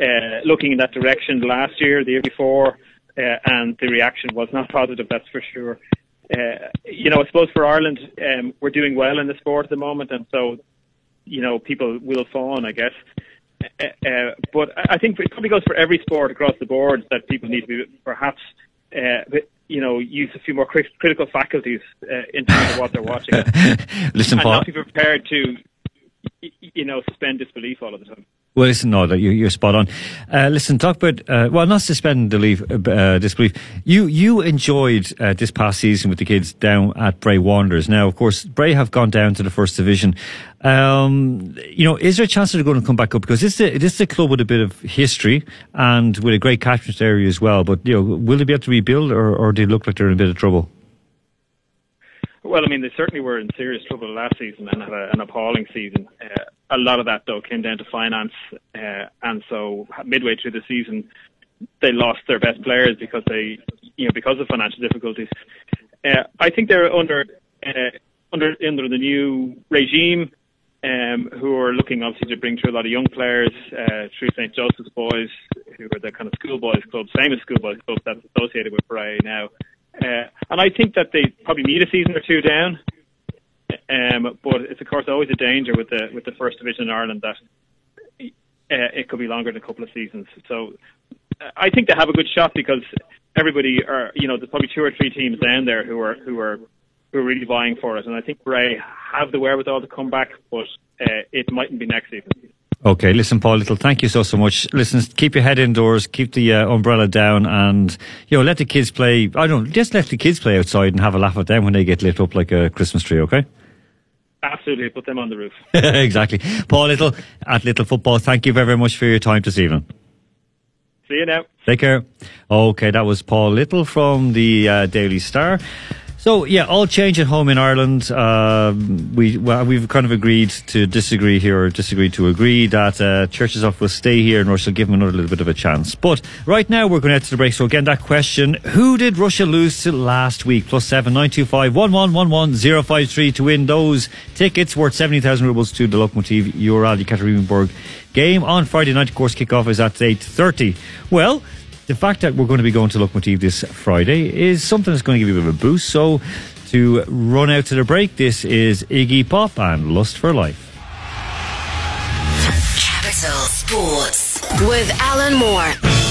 uh, looking in that direction last year, the year before, uh, and the reaction was not positive, that's for sure. Uh, you know, I suppose for Ireland, um, we're doing well in the sport at the moment, and so, you know, people will fawn, I guess. Uh, uh, but I think it probably goes for every sport across the board that people need to be perhaps uh, you know, use a few more critical faculties uh, in terms of what they're watching. (laughs) Listen, and Paul. not be prepared to, you know, suspend disbelief all of the time. Well, listen, no, that you, are spot on. Uh, listen, talk about uh, well, not suspend belief, uh, disbelief. You you enjoyed uh, this past season with the kids down at Bray Wanderers. Now, of course, Bray have gone down to the first division. Um, you know, is there a chance they're going to come back up because this is a, this is a club with a bit of history and with a great catchment area as well. But you know, will they be able to rebuild, or, or do they look like they're in a bit of trouble? Well, I mean, they certainly were in serious trouble last season and had a, an appalling season. Uh, a lot of that, though, came down to finance, uh, and so midway through the season, they lost their best players because they, you know, because of financial difficulties. Uh, I think they're under uh, under under the new regime, um, who are looking obviously to bring through a lot of young players uh, through St Joseph's Boys, who are the kind of schoolboys club, famous schoolboys club that's associated with Bray now. Uh, and I think that they probably need a season or two down. Um, but it's of course always a danger with the with the first division in Ireland that uh, it could be longer than a couple of seasons. So uh, I think they have a good shot because everybody are you know there's probably two or three teams down there who are who are who are really vying for it, and I think Bray have the wherewithal to come back, but uh, it mightn't be next season. Okay, listen, Paul Little, thank you so, so much. Listen, keep your head indoors, keep the uh, umbrella down, and, you know, let the kids play. I don't know, just let the kids play outside and have a laugh at them when they get lit up like a Christmas tree, okay? Absolutely, put them on the roof. (laughs) exactly. Paul Little at Little Football, thank you very, very much for your time this evening. See you now. Take care. Okay, that was Paul Little from the uh, Daily Star. So yeah, all change at home in Ireland. Uh, we well, we've kind of agreed to disagree here, or disagreed to agree that uh, Cherchesov will stay here, and Russia give them another little bit of a chance. But right now we're going to head to the break. So again, that question: Who did Russia lose to last week? Plus seven nine two five one one one one zero five three to win those tickets worth seventy thousand rubles to the Lokomotiv Ural Yekaterinburg game on Friday night. Of course, kickoff is at eight thirty. Well the fact that we're going to be going to Lokomotiv this Friday is something that's going to give you a bit of a boost. So, to run out to the break, this is Iggy Pop and Lust for Life. Capital Sports with Alan Moore.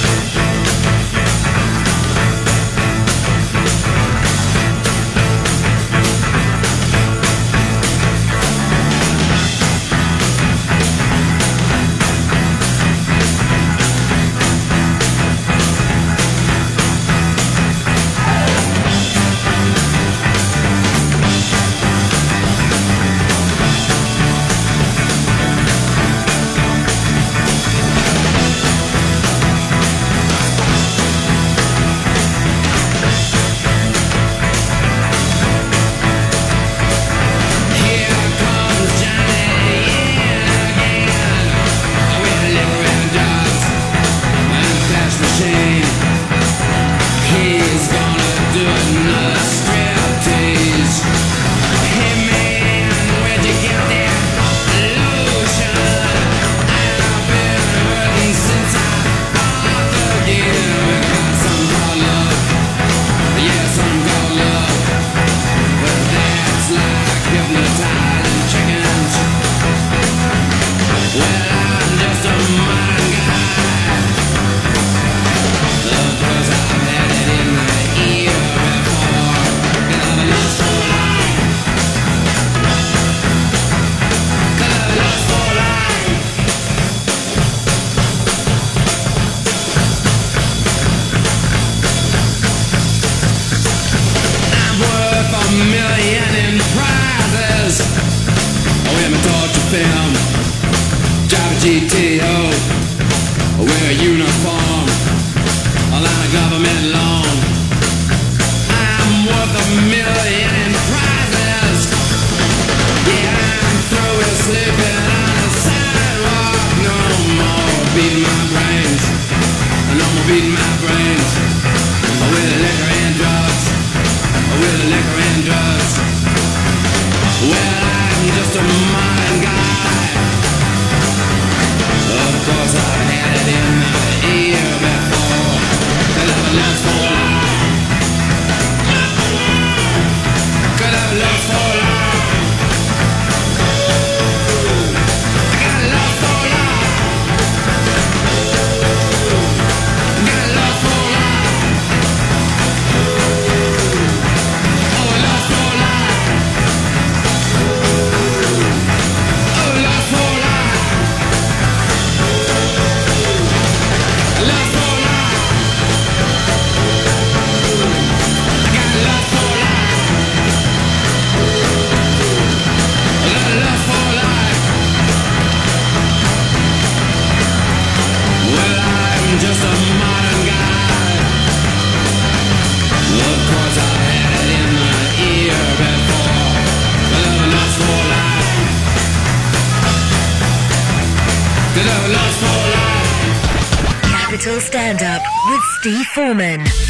For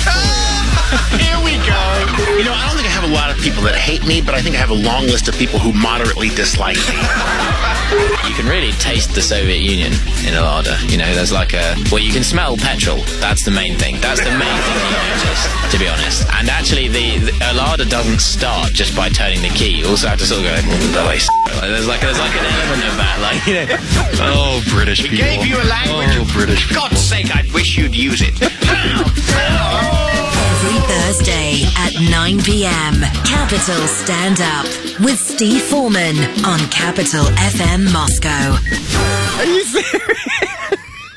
people that hate me, but I think I have a long list of people who moderately dislike me. You can really taste the Soviet Union in a larder. You know, there's like a well, you can smell petrol. That's the main thing. That's the main thing you notice, to be honest. And actually, the, the a larder doesn't start just by turning the key. You also have to sort of go. Mm, "Oh, I s-" like, there's like there's like an element of that, like you know. Oh, British people. Gave you a language. Oh, British For God's sake, I wish you'd use it. (laughs) Every Thursday at 9 p.m. Capital Stand Up with Steve Foreman on Capital FM Moscow. Are you serious?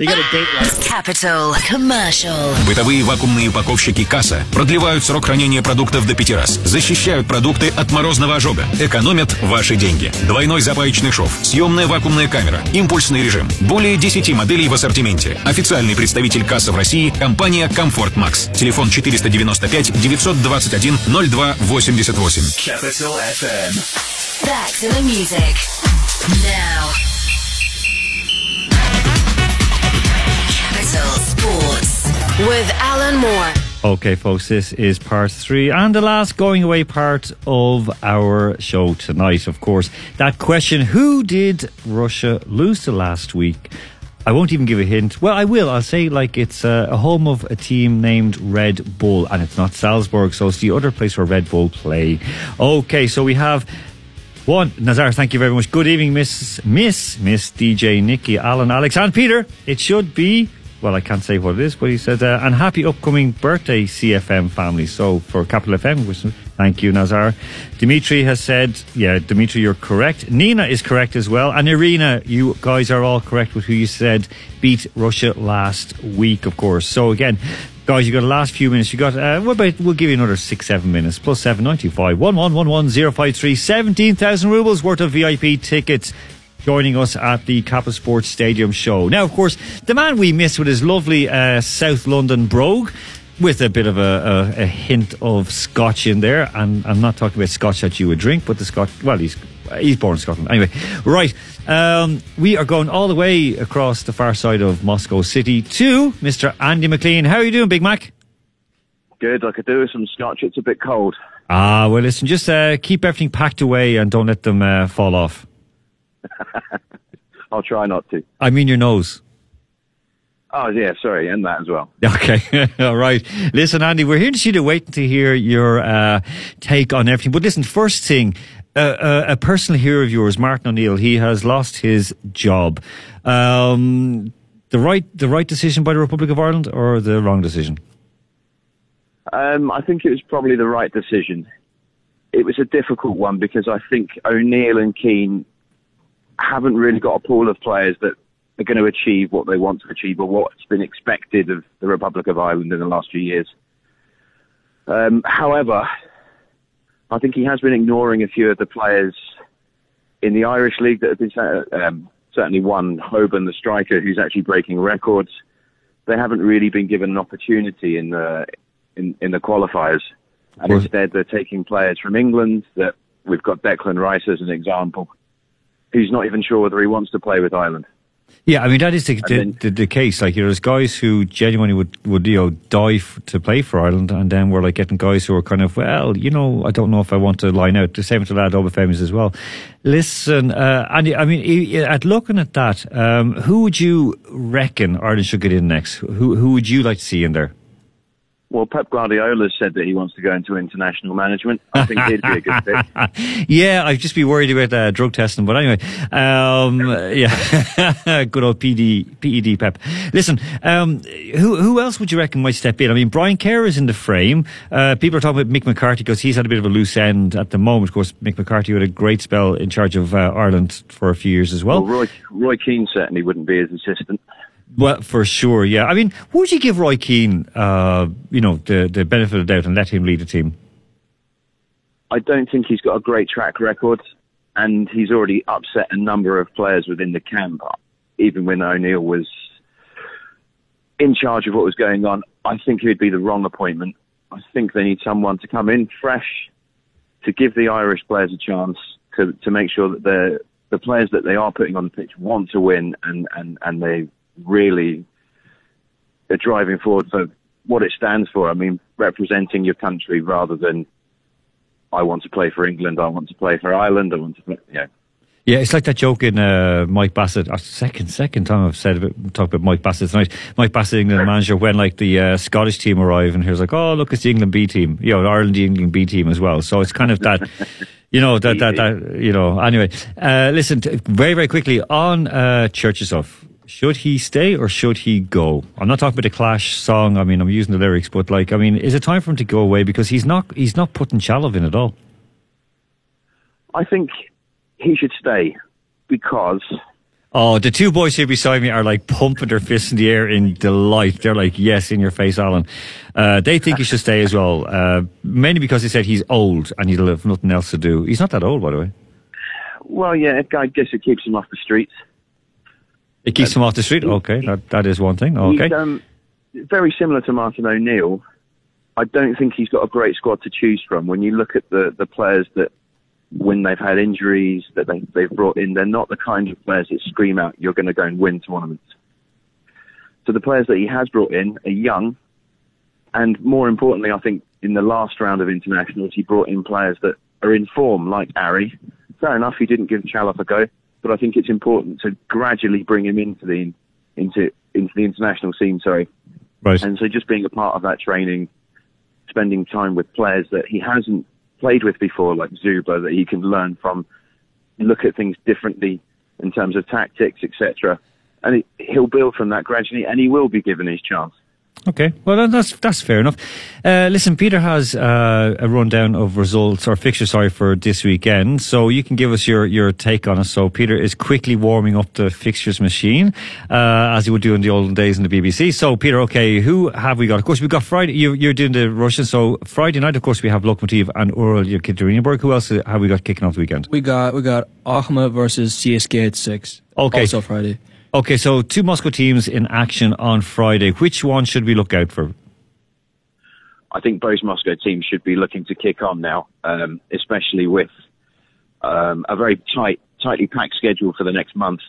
Capital Commercial. Бытовые вакуумные упаковщики «Касса» продлевают срок хранения продуктов до пяти раз, защищают продукты от морозного ожога, экономят ваши деньги. Двойной запаечный шов, съемная вакуумная камера, импульсный режим. Более 10 моделей в ассортименте. Официальный представитель «Касса» в России – компания «Комфорт Макс». Телефон 495 921 0288. Capital FM. Back to the music. Now. With Alan Moore. Okay, folks, this is part three and the last going away part of our show tonight. Of course, that question who did Russia lose to last week? I won't even give a hint. Well, I will. I'll say like it's uh, a home of a team named Red Bull, and it's not Salzburg, so it's the other place where Red Bull play. Okay, so we have one Nazar. Thank you very much. Good evening, Miss Miss Miss DJ Nikki, Alan, Alex, and Peter. It should be. Well, I can't say what it is, but he said, uh, and happy upcoming birthday, CFM family. So for Capital FM, which- thank you, Nazar. Dimitri has said, yeah, Dimitri, you're correct. Nina is correct as well. And Irina, you guys are all correct with who you said beat Russia last week, of course. So again, guys, you got the last few minutes. You got, uh, about, we'll give you another six, seven minutes, plus seven, ninety-five, one, one, one, one, zero, five, three, 17,000 rubles worth of VIP tickets joining us at the Kappa Sports Stadium show. Now, of course, the man we miss with his lovely uh, South London brogue, with a bit of a, a, a hint of Scotch in there, and I'm not talking about Scotch that you would drink, but the Scotch. Well, he's he's born in Scotland anyway. Right, um, we are going all the way across the far side of Moscow City to Mr. Andy McLean. How are you doing, Big Mac? Good. I could do with some scotch. It's a bit cold. Ah, well, listen, just uh, keep everything packed away and don't let them uh, fall off. (laughs) I'll try not to. I mean your nose. Oh yeah, sorry, and that as well. (laughs) Okay, (laughs) all right. Listen, Andy, we're here to see you waiting to hear your uh, take on everything. But listen, first thing, uh, uh, a personal hero of yours, Martin O'Neill, he has lost his job. Um, the right, the right decision by the Republic of Ireland, or the wrong decision? Um, I think it was probably the right decision. It was a difficult one because I think O'Neill and Keane haven't really got a pool of players that are going to achieve what they want to achieve or what's been expected of the Republic of Ireland in the last few years. Um, however, I think he has been ignoring a few of the players in the Irish League that have been um, certainly one Hoban, the striker, who's actually breaking records. They haven't really been given an opportunity in the in, in the qualifiers, and instead they're taking players from England. That we've got Declan Rice as an example, who's not even sure whether he wants to play with Ireland. Yeah, I mean that is the, the, then- the, the case. Like, you know, there's guys who genuinely would, would you know die f- to play for Ireland, and then we're like getting guys who are kind of well, you know, I don't know if I want to line out. The same with the lad Obafemi's as well. Listen, uh, Andy, I mean, at looking at that, um, who would you reckon Ireland should get in next? Who who would you like to see in there? Well, Pep Guardiola said that he wants to go into international management. I think he'd be a good fit. (laughs) yeah, I'd just be worried about uh, drug testing. But anyway, um, yeah, (laughs) good old PD, PED Pep. Listen, um, who who else would you reckon might step in? I mean, Brian Kerr is in the frame. Uh, people are talking about Mick McCarthy because he's had a bit of a loose end at the moment. Of course, Mick McCarthy had a great spell in charge of uh, Ireland for a few years as well. Well, Roy, Roy Keane certainly wouldn't be his assistant. Well, for sure, yeah. I mean, would you give Roy Keane, uh, you know, the the benefit of the doubt and let him lead the team? I don't think he's got a great track record, and he's already upset a number of players within the camp. Even when O'Neill was in charge of what was going on, I think he would be the wrong appointment. I think they need someone to come in fresh, to give the Irish players a chance, to to make sure that the the players that they are putting on the pitch want to win, and and and they really driving forward for what it stands for. I mean, representing your country rather than I want to play for England, I want to play for Ireland, I want to play, you know. Yeah, it's like that joke in uh, Mike Bassett. Uh, second, second time I've said about, talked about Mike Bassett tonight. Mike Bassett, England manager, when like the uh, Scottish team arrive, and he was like, "Oh, look, it's the England B team. You know, Ireland, the England B team as well." So it's kind of that, (laughs) you know, that that, that you know. Anyway, uh, listen, t- very very quickly on uh, Cherchesov. Should he stay or should he go? I'm not talking about the Clash song. I mean, I'm using the lyrics, but like, I mean, is it time for him to go away because he's not he's not putting Chalov in at all? I think he should stay because Oh, the two boys here beside me are like pumping their fists in the air in delight. They're like, yes, in your face, Alan. Uh, they think he should stay as well, uh, mainly because he said he's old and he'll have nothing else to do. He's not that old, by the way. well, yeah, I guess it keeps him off the streets. It keeps him off the street. Okay, that, that is one thing. Okay. He's um, very similar to Martin O'Neill. I don't think he's got a great squad to choose from. When you look at the, the players that, when they've had injuries that they, they've brought in, they're not the kind of players that scream out, you're going to go and win tournaments. So the players that he has brought in are young, and more importantly, I think in the last round of internationals, he brought in players that are in form, like Ari. Fair enough, he didn't give Chalov a go, but I think it's important to gradually bring him into the into into the international scene. Sorry, right. And so just being a part of that training, spending time with players that he hasn't played with before, like Dzyuba, that he can learn from, look at things differently in terms of tactics, etc. And he, he'll build from that gradually, and he will be given his chance. Okay, well that's that's fair enough. Uh, listen, Peter has uh, a rundown of results or fixtures, sorry, for this weekend. So you can give us your, your take on it. So Peter is quickly warming up the fixtures machine, uh, as he would do in the olden days in the BBC. So Peter, okay, who have we got? Of course, we've got Friday. You, you're doing the Russian. So Friday night, of course, we have Lokomotiv and Ural Yekaterinburg. Who else have we got kicking off the weekend? We got we got Akhmat versus CSK at six. Okay. Also Friday. Okay, so two Moscow teams in action on Friday. Which one should we look out for? I think both Moscow teams should be looking to kick on now, um, especially with um, a very tight, tightly packed schedule for the next month.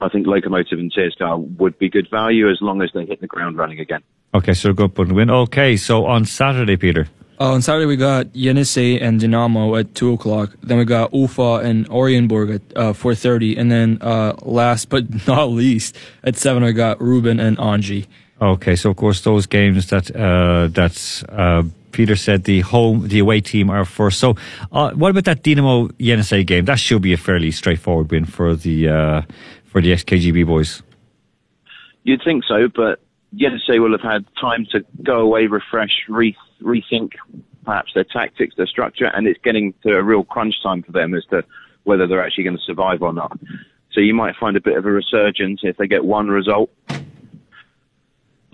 I think Lokomotiv and CSKA would be good value as long as they hit the ground running again. Okay, so go up and win. Okay, so on Saturday, Peter. Uh, on Saturday we got Yenisei and Dinamo at two o'clock. Then we got Ufa and Orenburg at uh, four thirty, and then uh, last but (laughs) not least at seven we got Rubin and Anzhi. Okay, so of course those games that uh, that uh, Peter said the home, the away team are first. So uh, what about that Dynamo Yenisei game? That should be a fairly straightforward win for the uh, for the XKGB boys. You'd think so, but Yenisei will have had time to go away, refresh, re- rethink perhaps their tactics, their structure, and it's getting to a real crunch time for them as to whether they're actually going to survive or not. So you might find a bit of a resurgence if they get one result. You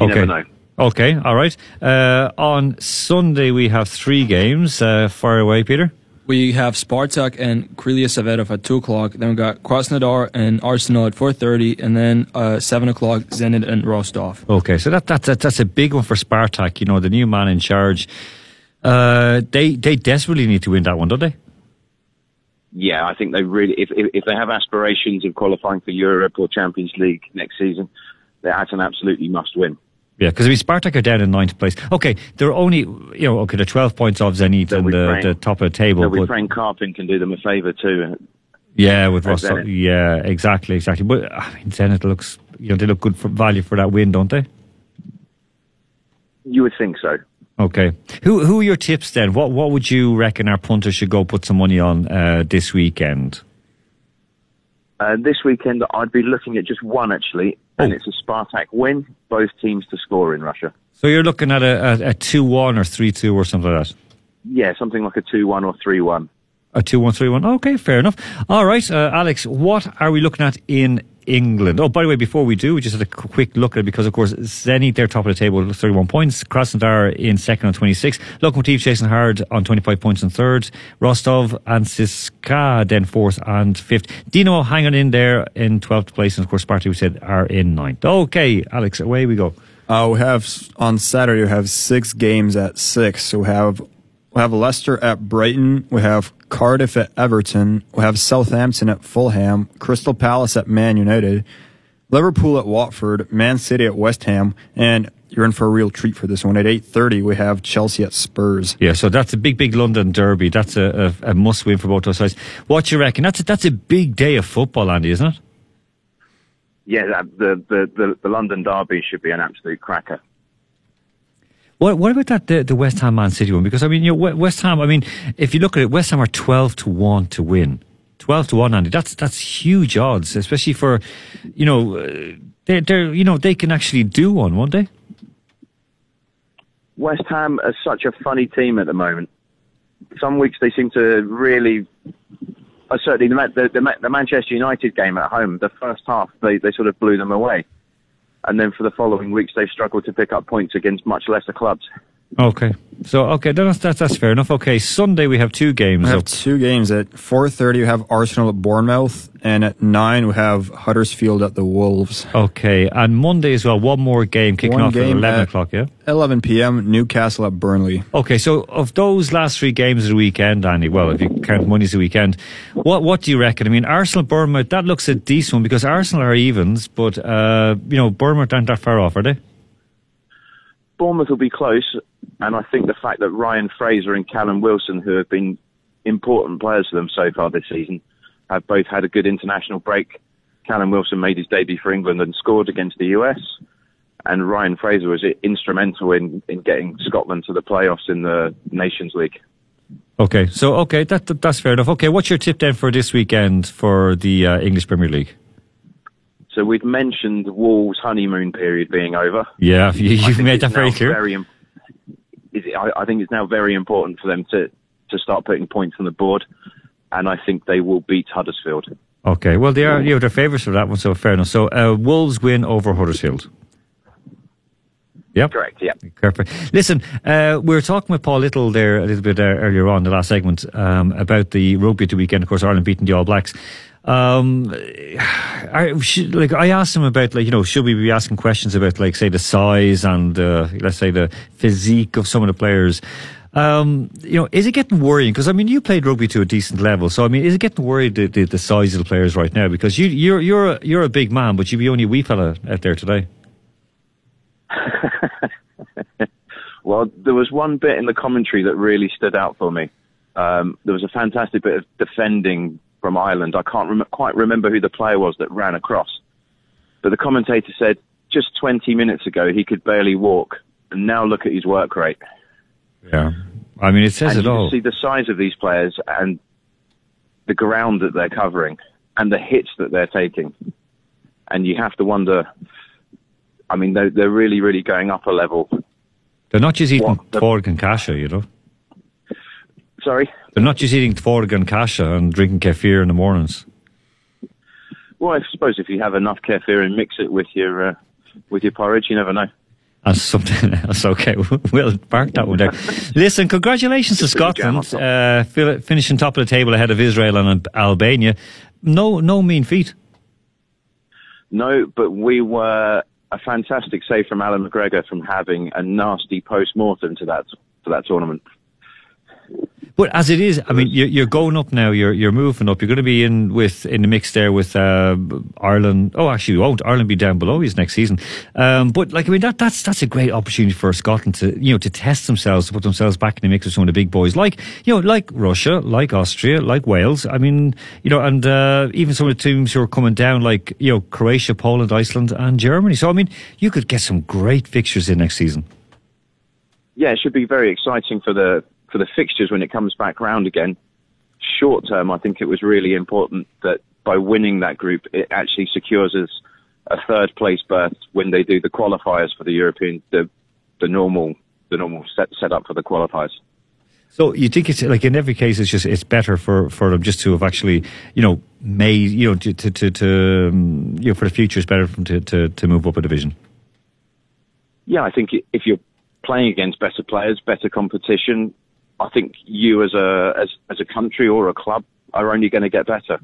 okay. never know. Okay, all right. Uh, on Sunday we have three games. Uh, far away, Peter. We have Spartak and Krylia Sovetov at two o'clock. Then we got Krasnodar and Arsenal at four thirty, and then uh, seven o'clock Zenit and Rostov. Okay, so that, that, that that's a big one for Spartak. You know, the new man in charge. Uh, they they desperately need to win that one, don't they? Yeah, I think they really, if, if, if they have aspirations of qualifying for Europe or Champions League next season, that's an absolutely must win. Yeah, because I mean, Spartak are down in ninth place. Okay, they're only, you know, okay, they're 12 points off Zenit and the, the top of the table. Be but- praying Karpin can do them a favour too. Yeah, with. Zenit. Yeah, exactly, exactly. But I mean, Zenit looks, you know, they look good for value for that win, don't they? You would think so. Okay. Who who are your tips then? What what would you reckon our punter should go put some money on uh, this weekend? Uh, this weekend, I'd be looking at just one actually, and it's a Spartak win. Both teams to score in Russia. So you're looking at a, a, a two one or three two or something like that. Yeah, something like a two-one or three-one. A two one three one. Okay, fair enough. All right, uh, Alex. What are we looking at in England? Oh, by the way, before we do, we just had a quick look at it because, of course, Zenit they're top of the table, with thirty one points. Krasnodar in second on twenty six. Lokomotiv chasing hard on twenty five points in third. Rostov and CSKA then fourth and fifth. Dino hanging in there in twelfth place, and of course, Sparta we said are in ninth. Okay, Alex, away we go. Uh, we have on Saturday. We have six games at six. So we have we have Leicester at Brighton. We have Cardiff at Everton. We have Southampton at Fulham. Crystal Palace at Man United. Liverpool at Watford, Man City at West Ham, and you're in for a real treat for this one. At 8.30, we have Chelsea at Spurs. Yeah, so that's a big, big London derby. That's a, a, a must win for both those sides. What do you reckon? That's a, that's a big day of football, Andy, isn't it? Yeah, the, the, the, the London derby should be an absolute cracker. What, what about that the, the West Ham Man City one? Because I mean, you know, West Ham. I mean, if you look at it, West Ham are twelve to one to win. Twelve to one, Andy. That's that's huge odds, especially for, you know, uh, they're, they're you know they can actually do one, won't they? West Ham are such a funny team at the moment. Some weeks they seem to really. Uh, certainly, the, the, the Manchester United game at home, the first half, they, they sort of blew them away. And then for the following weeks, they've struggled to pick up points against much lesser clubs. Okay, so okay, that's that's, that's fair enough. Okay, Sunday we have two games. We have up. two games. At 4.30, we have Arsenal at Bournemouth, and at 9, we have Huddersfield at the Wolves. Okay, and Monday as well. One more game kicking One off at eleven at o'clock. Yeah. 11 p.m., Newcastle at Burnley. Okay, so of those last three games of the weekend, Andy, well, if you count Monday's the weekend, what what do you reckon? I mean, Arsenal, Bournemouth, that looks a decent one because Arsenal are evens, but uh, you know, Bournemouth aren't that far off, are they? Bournemouth will be close, and I think the fact that Ryan Fraser and Callum Wilson, who have been important players for them so far this season, have both had a good international break. Callum Wilson made his debut for England and scored against the US, and Ryan Fraser was instrumental in, in getting Scotland to the playoffs in the Nations League. Okay, so okay, that, that that's fair enough. Okay, what's your tip then for this weekend for the uh, English Premier League? So we've mentioned the Wolves' honeymoon period being over. Yeah, you, you've made that very clear. Very, im- is it- I, I think it's now very important for them to, to start putting points on the board, and I think they will beat Huddersfield. Okay, well they are you know they're favourites for that one, so fair enough. So uh, Wolves win over Huddersfield. Yep. Correct, yeah. Perfect. Listen, uh, we were talking with Paul Little there a little bit uh, earlier on, the last segment, um, about the rugby the weekend. Of course, Ireland beating the All Blacks. Um, I, should, like I asked him about, like you know, should we be asking questions about, like, say, the size and uh, let's say the physique of some of the players? Um, you know, is it getting worrying? Because I mean, you played rugby to a decent level, so I mean, is it getting worried the, the, the size of the players right now? Because you, you're you're a, you're a big man, but you be only a wee fella out there today. (laughs) Well, there was one bit in the commentary that really stood out for me. Um, there was a fantastic bit of defending from Ireland. I can't rem- quite remember who the player was that ran across, but the commentator said just 20 minutes ago he could barely walk, and now look at his work rate. Yeah, I mean, it says and it you all. see the size of these players and the ground that they're covering and the hits that they're taking. And you have to wonder, I mean, they're, they're really, really going up a level. They're not just eating tvorg and kasha, you know. Sorry? They're not just eating tvorg and kasha and drinking kefir in the mornings. Well, I suppose if you have enough kefir and mix it with your, uh, with your porridge, you never know. And something (laughs) else. Okay, (laughs) we'll park that one there. (laughs) Listen, congratulations to Scotland, uh, finishing top of the table ahead of Israel and Albania. No, no mean feat. No, but we were a fantastic save from Allan McGregor from having a nasty post-mortem to that, to that tournament. But as it is, I mean, you're, you're going up now. You're you're moving up. You're going to be in with in the mix there with uh, Ireland. Oh, actually, you won't. Ireland be down below you next season. Um, but like, I mean, that that's that's a great opportunity for Scotland to you know to test themselves, to put themselves back in the mix with some of the big boys, like you know, like Russia, like Austria, like Wales. I mean, you know, and uh, even some of the teams who are coming down, like you know, Croatia, Poland, Iceland, and Germany. So I mean, you could get some great fixtures in next season. yeah, it should be very exciting for the for the fixtures when it comes back round again. Short term, I think it was really important that by winning that group, it actually secures us a third place berth when they do the qualifiers for the European the the normal the normal set set up for the qualifiers. So you think it's like in every case, it's just it's better for, for them just to have actually you know made you know to to, to, to um, you know for the future it's better for them to, to, to move up a division. Yeah, I think if you're playing against better players, better competition, I think you as a as as a country or a club are only going to get better.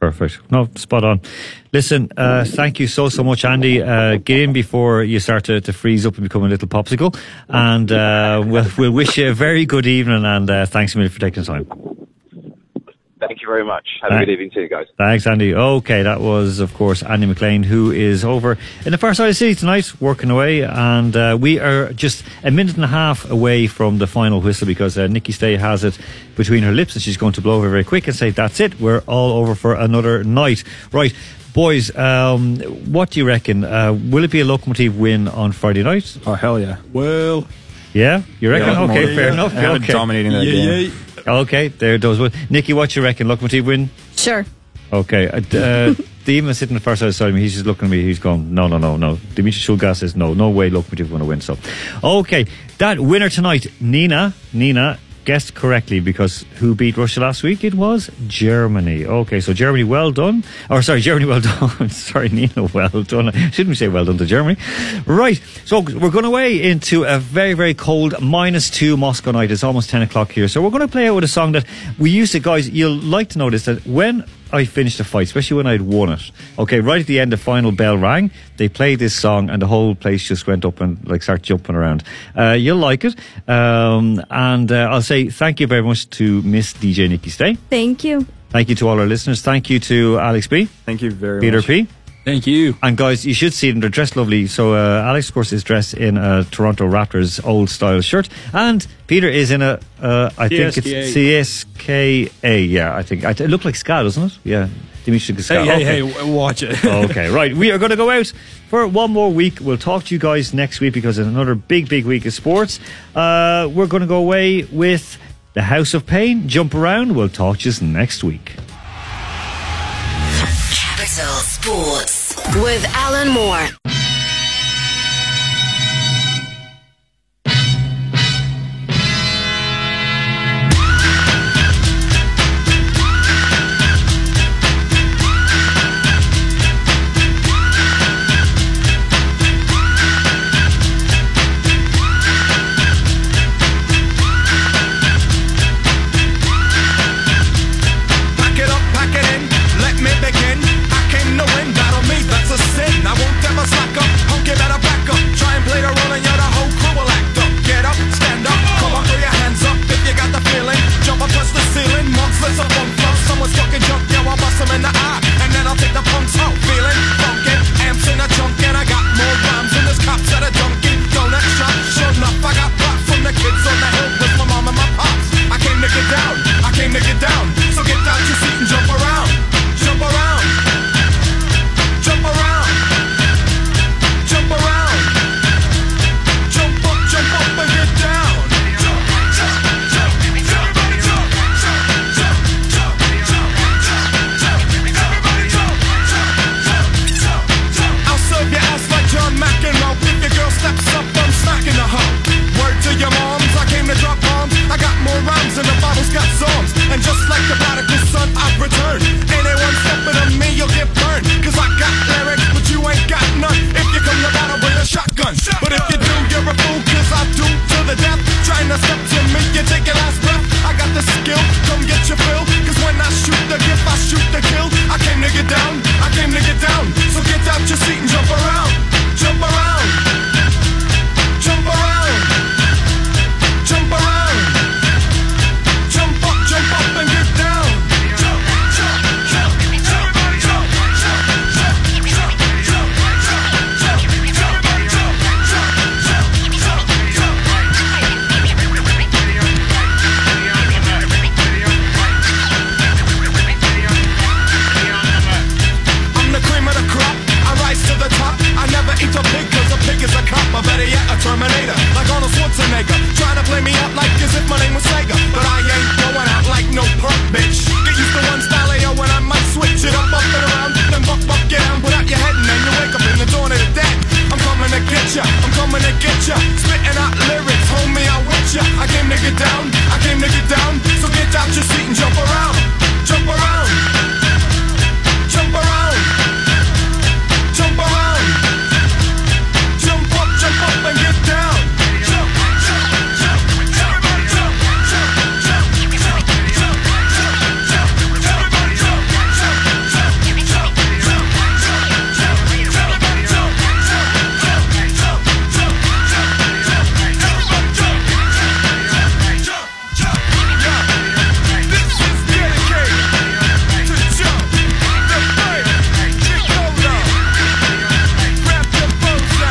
Perfect. No, spot on. Listen, uh, thank you so, so much, Andy. Uh, get in before you start to, to freeze up and become a little popsicle. And uh, we'll, we'll wish you a very good evening and uh, thanks a million for taking the time. Thank you very much. Have a good evening to you guys. Thanks, Andy. Okay, that was, of course, Andy McLean, who is over in the far side of the city tonight, working away. And uh, we are just a minute and a half away from the final whistle because uh, Nikki Stay has it between her lips and she's going to blow over very quick and say, That's it, we're all over for another night. Right. Boys, um, what do you reckon? Uh, will it be a locomotive win on Friday night? Oh hell yeah! Well, yeah, you reckon? Yeah, okay, yeah, fair yeah. enough. I have it okay. dominating that Yeah, game. Okay, there does. Well, Nikki, what you reckon? Locomotive win? Sure. Okay. Uh, d- uh, (laughs) sitting the first outside of me. He's just looking at me. He's going, no, no, no, no. Dimitri Shulgas says, no, no way Lokomotiv going to win. So, okay. That winner tonight, Nina, Nina guessed correctly because who beat Russia last week? It was Germany. Okay, so Germany, well done. Or sorry, (laughs) Germany, well done. (laughs) sorry, Nina, well done. Shouldn't we say well done to Germany? Right. So we're going away into a very, very cold minus two Moscow night. It's almost 10 o'clock here. So we're going to play out with a song that we used to, guys, you'll like to notice that when I finished a fight, especially when I'd won it. Okay, right at the end, the final bell rang. They played this song, and the whole place just went up and like start jumping around. Uh, you'll like it, um, and uh, I'll say thank you very much to Miss DJ Nikki Stay. Thank you. Thank you to all our listeners. Thank you to Alex B. Thank you very Peter much. Peter P. Thank you. And guys, you should see them. They're dressed lovely. So uh, Alex, of course, is dressed in a Toronto Raptors old style shirt, and Peter is in a uh, I think it's CSKA. Yeah, I think it looked like Ska, doesn't it? Yeah, Dimitri Ska. Hey, hey, Okay. hey, watch it. (laughs) okay, right. We are going to go out for one more week. We'll talk to you guys next week because it's another big, big week of sports. Uh, we're going to go away with the House of Pain. Jump around. We'll talk to you next week. Capital Sports with Alan Moore.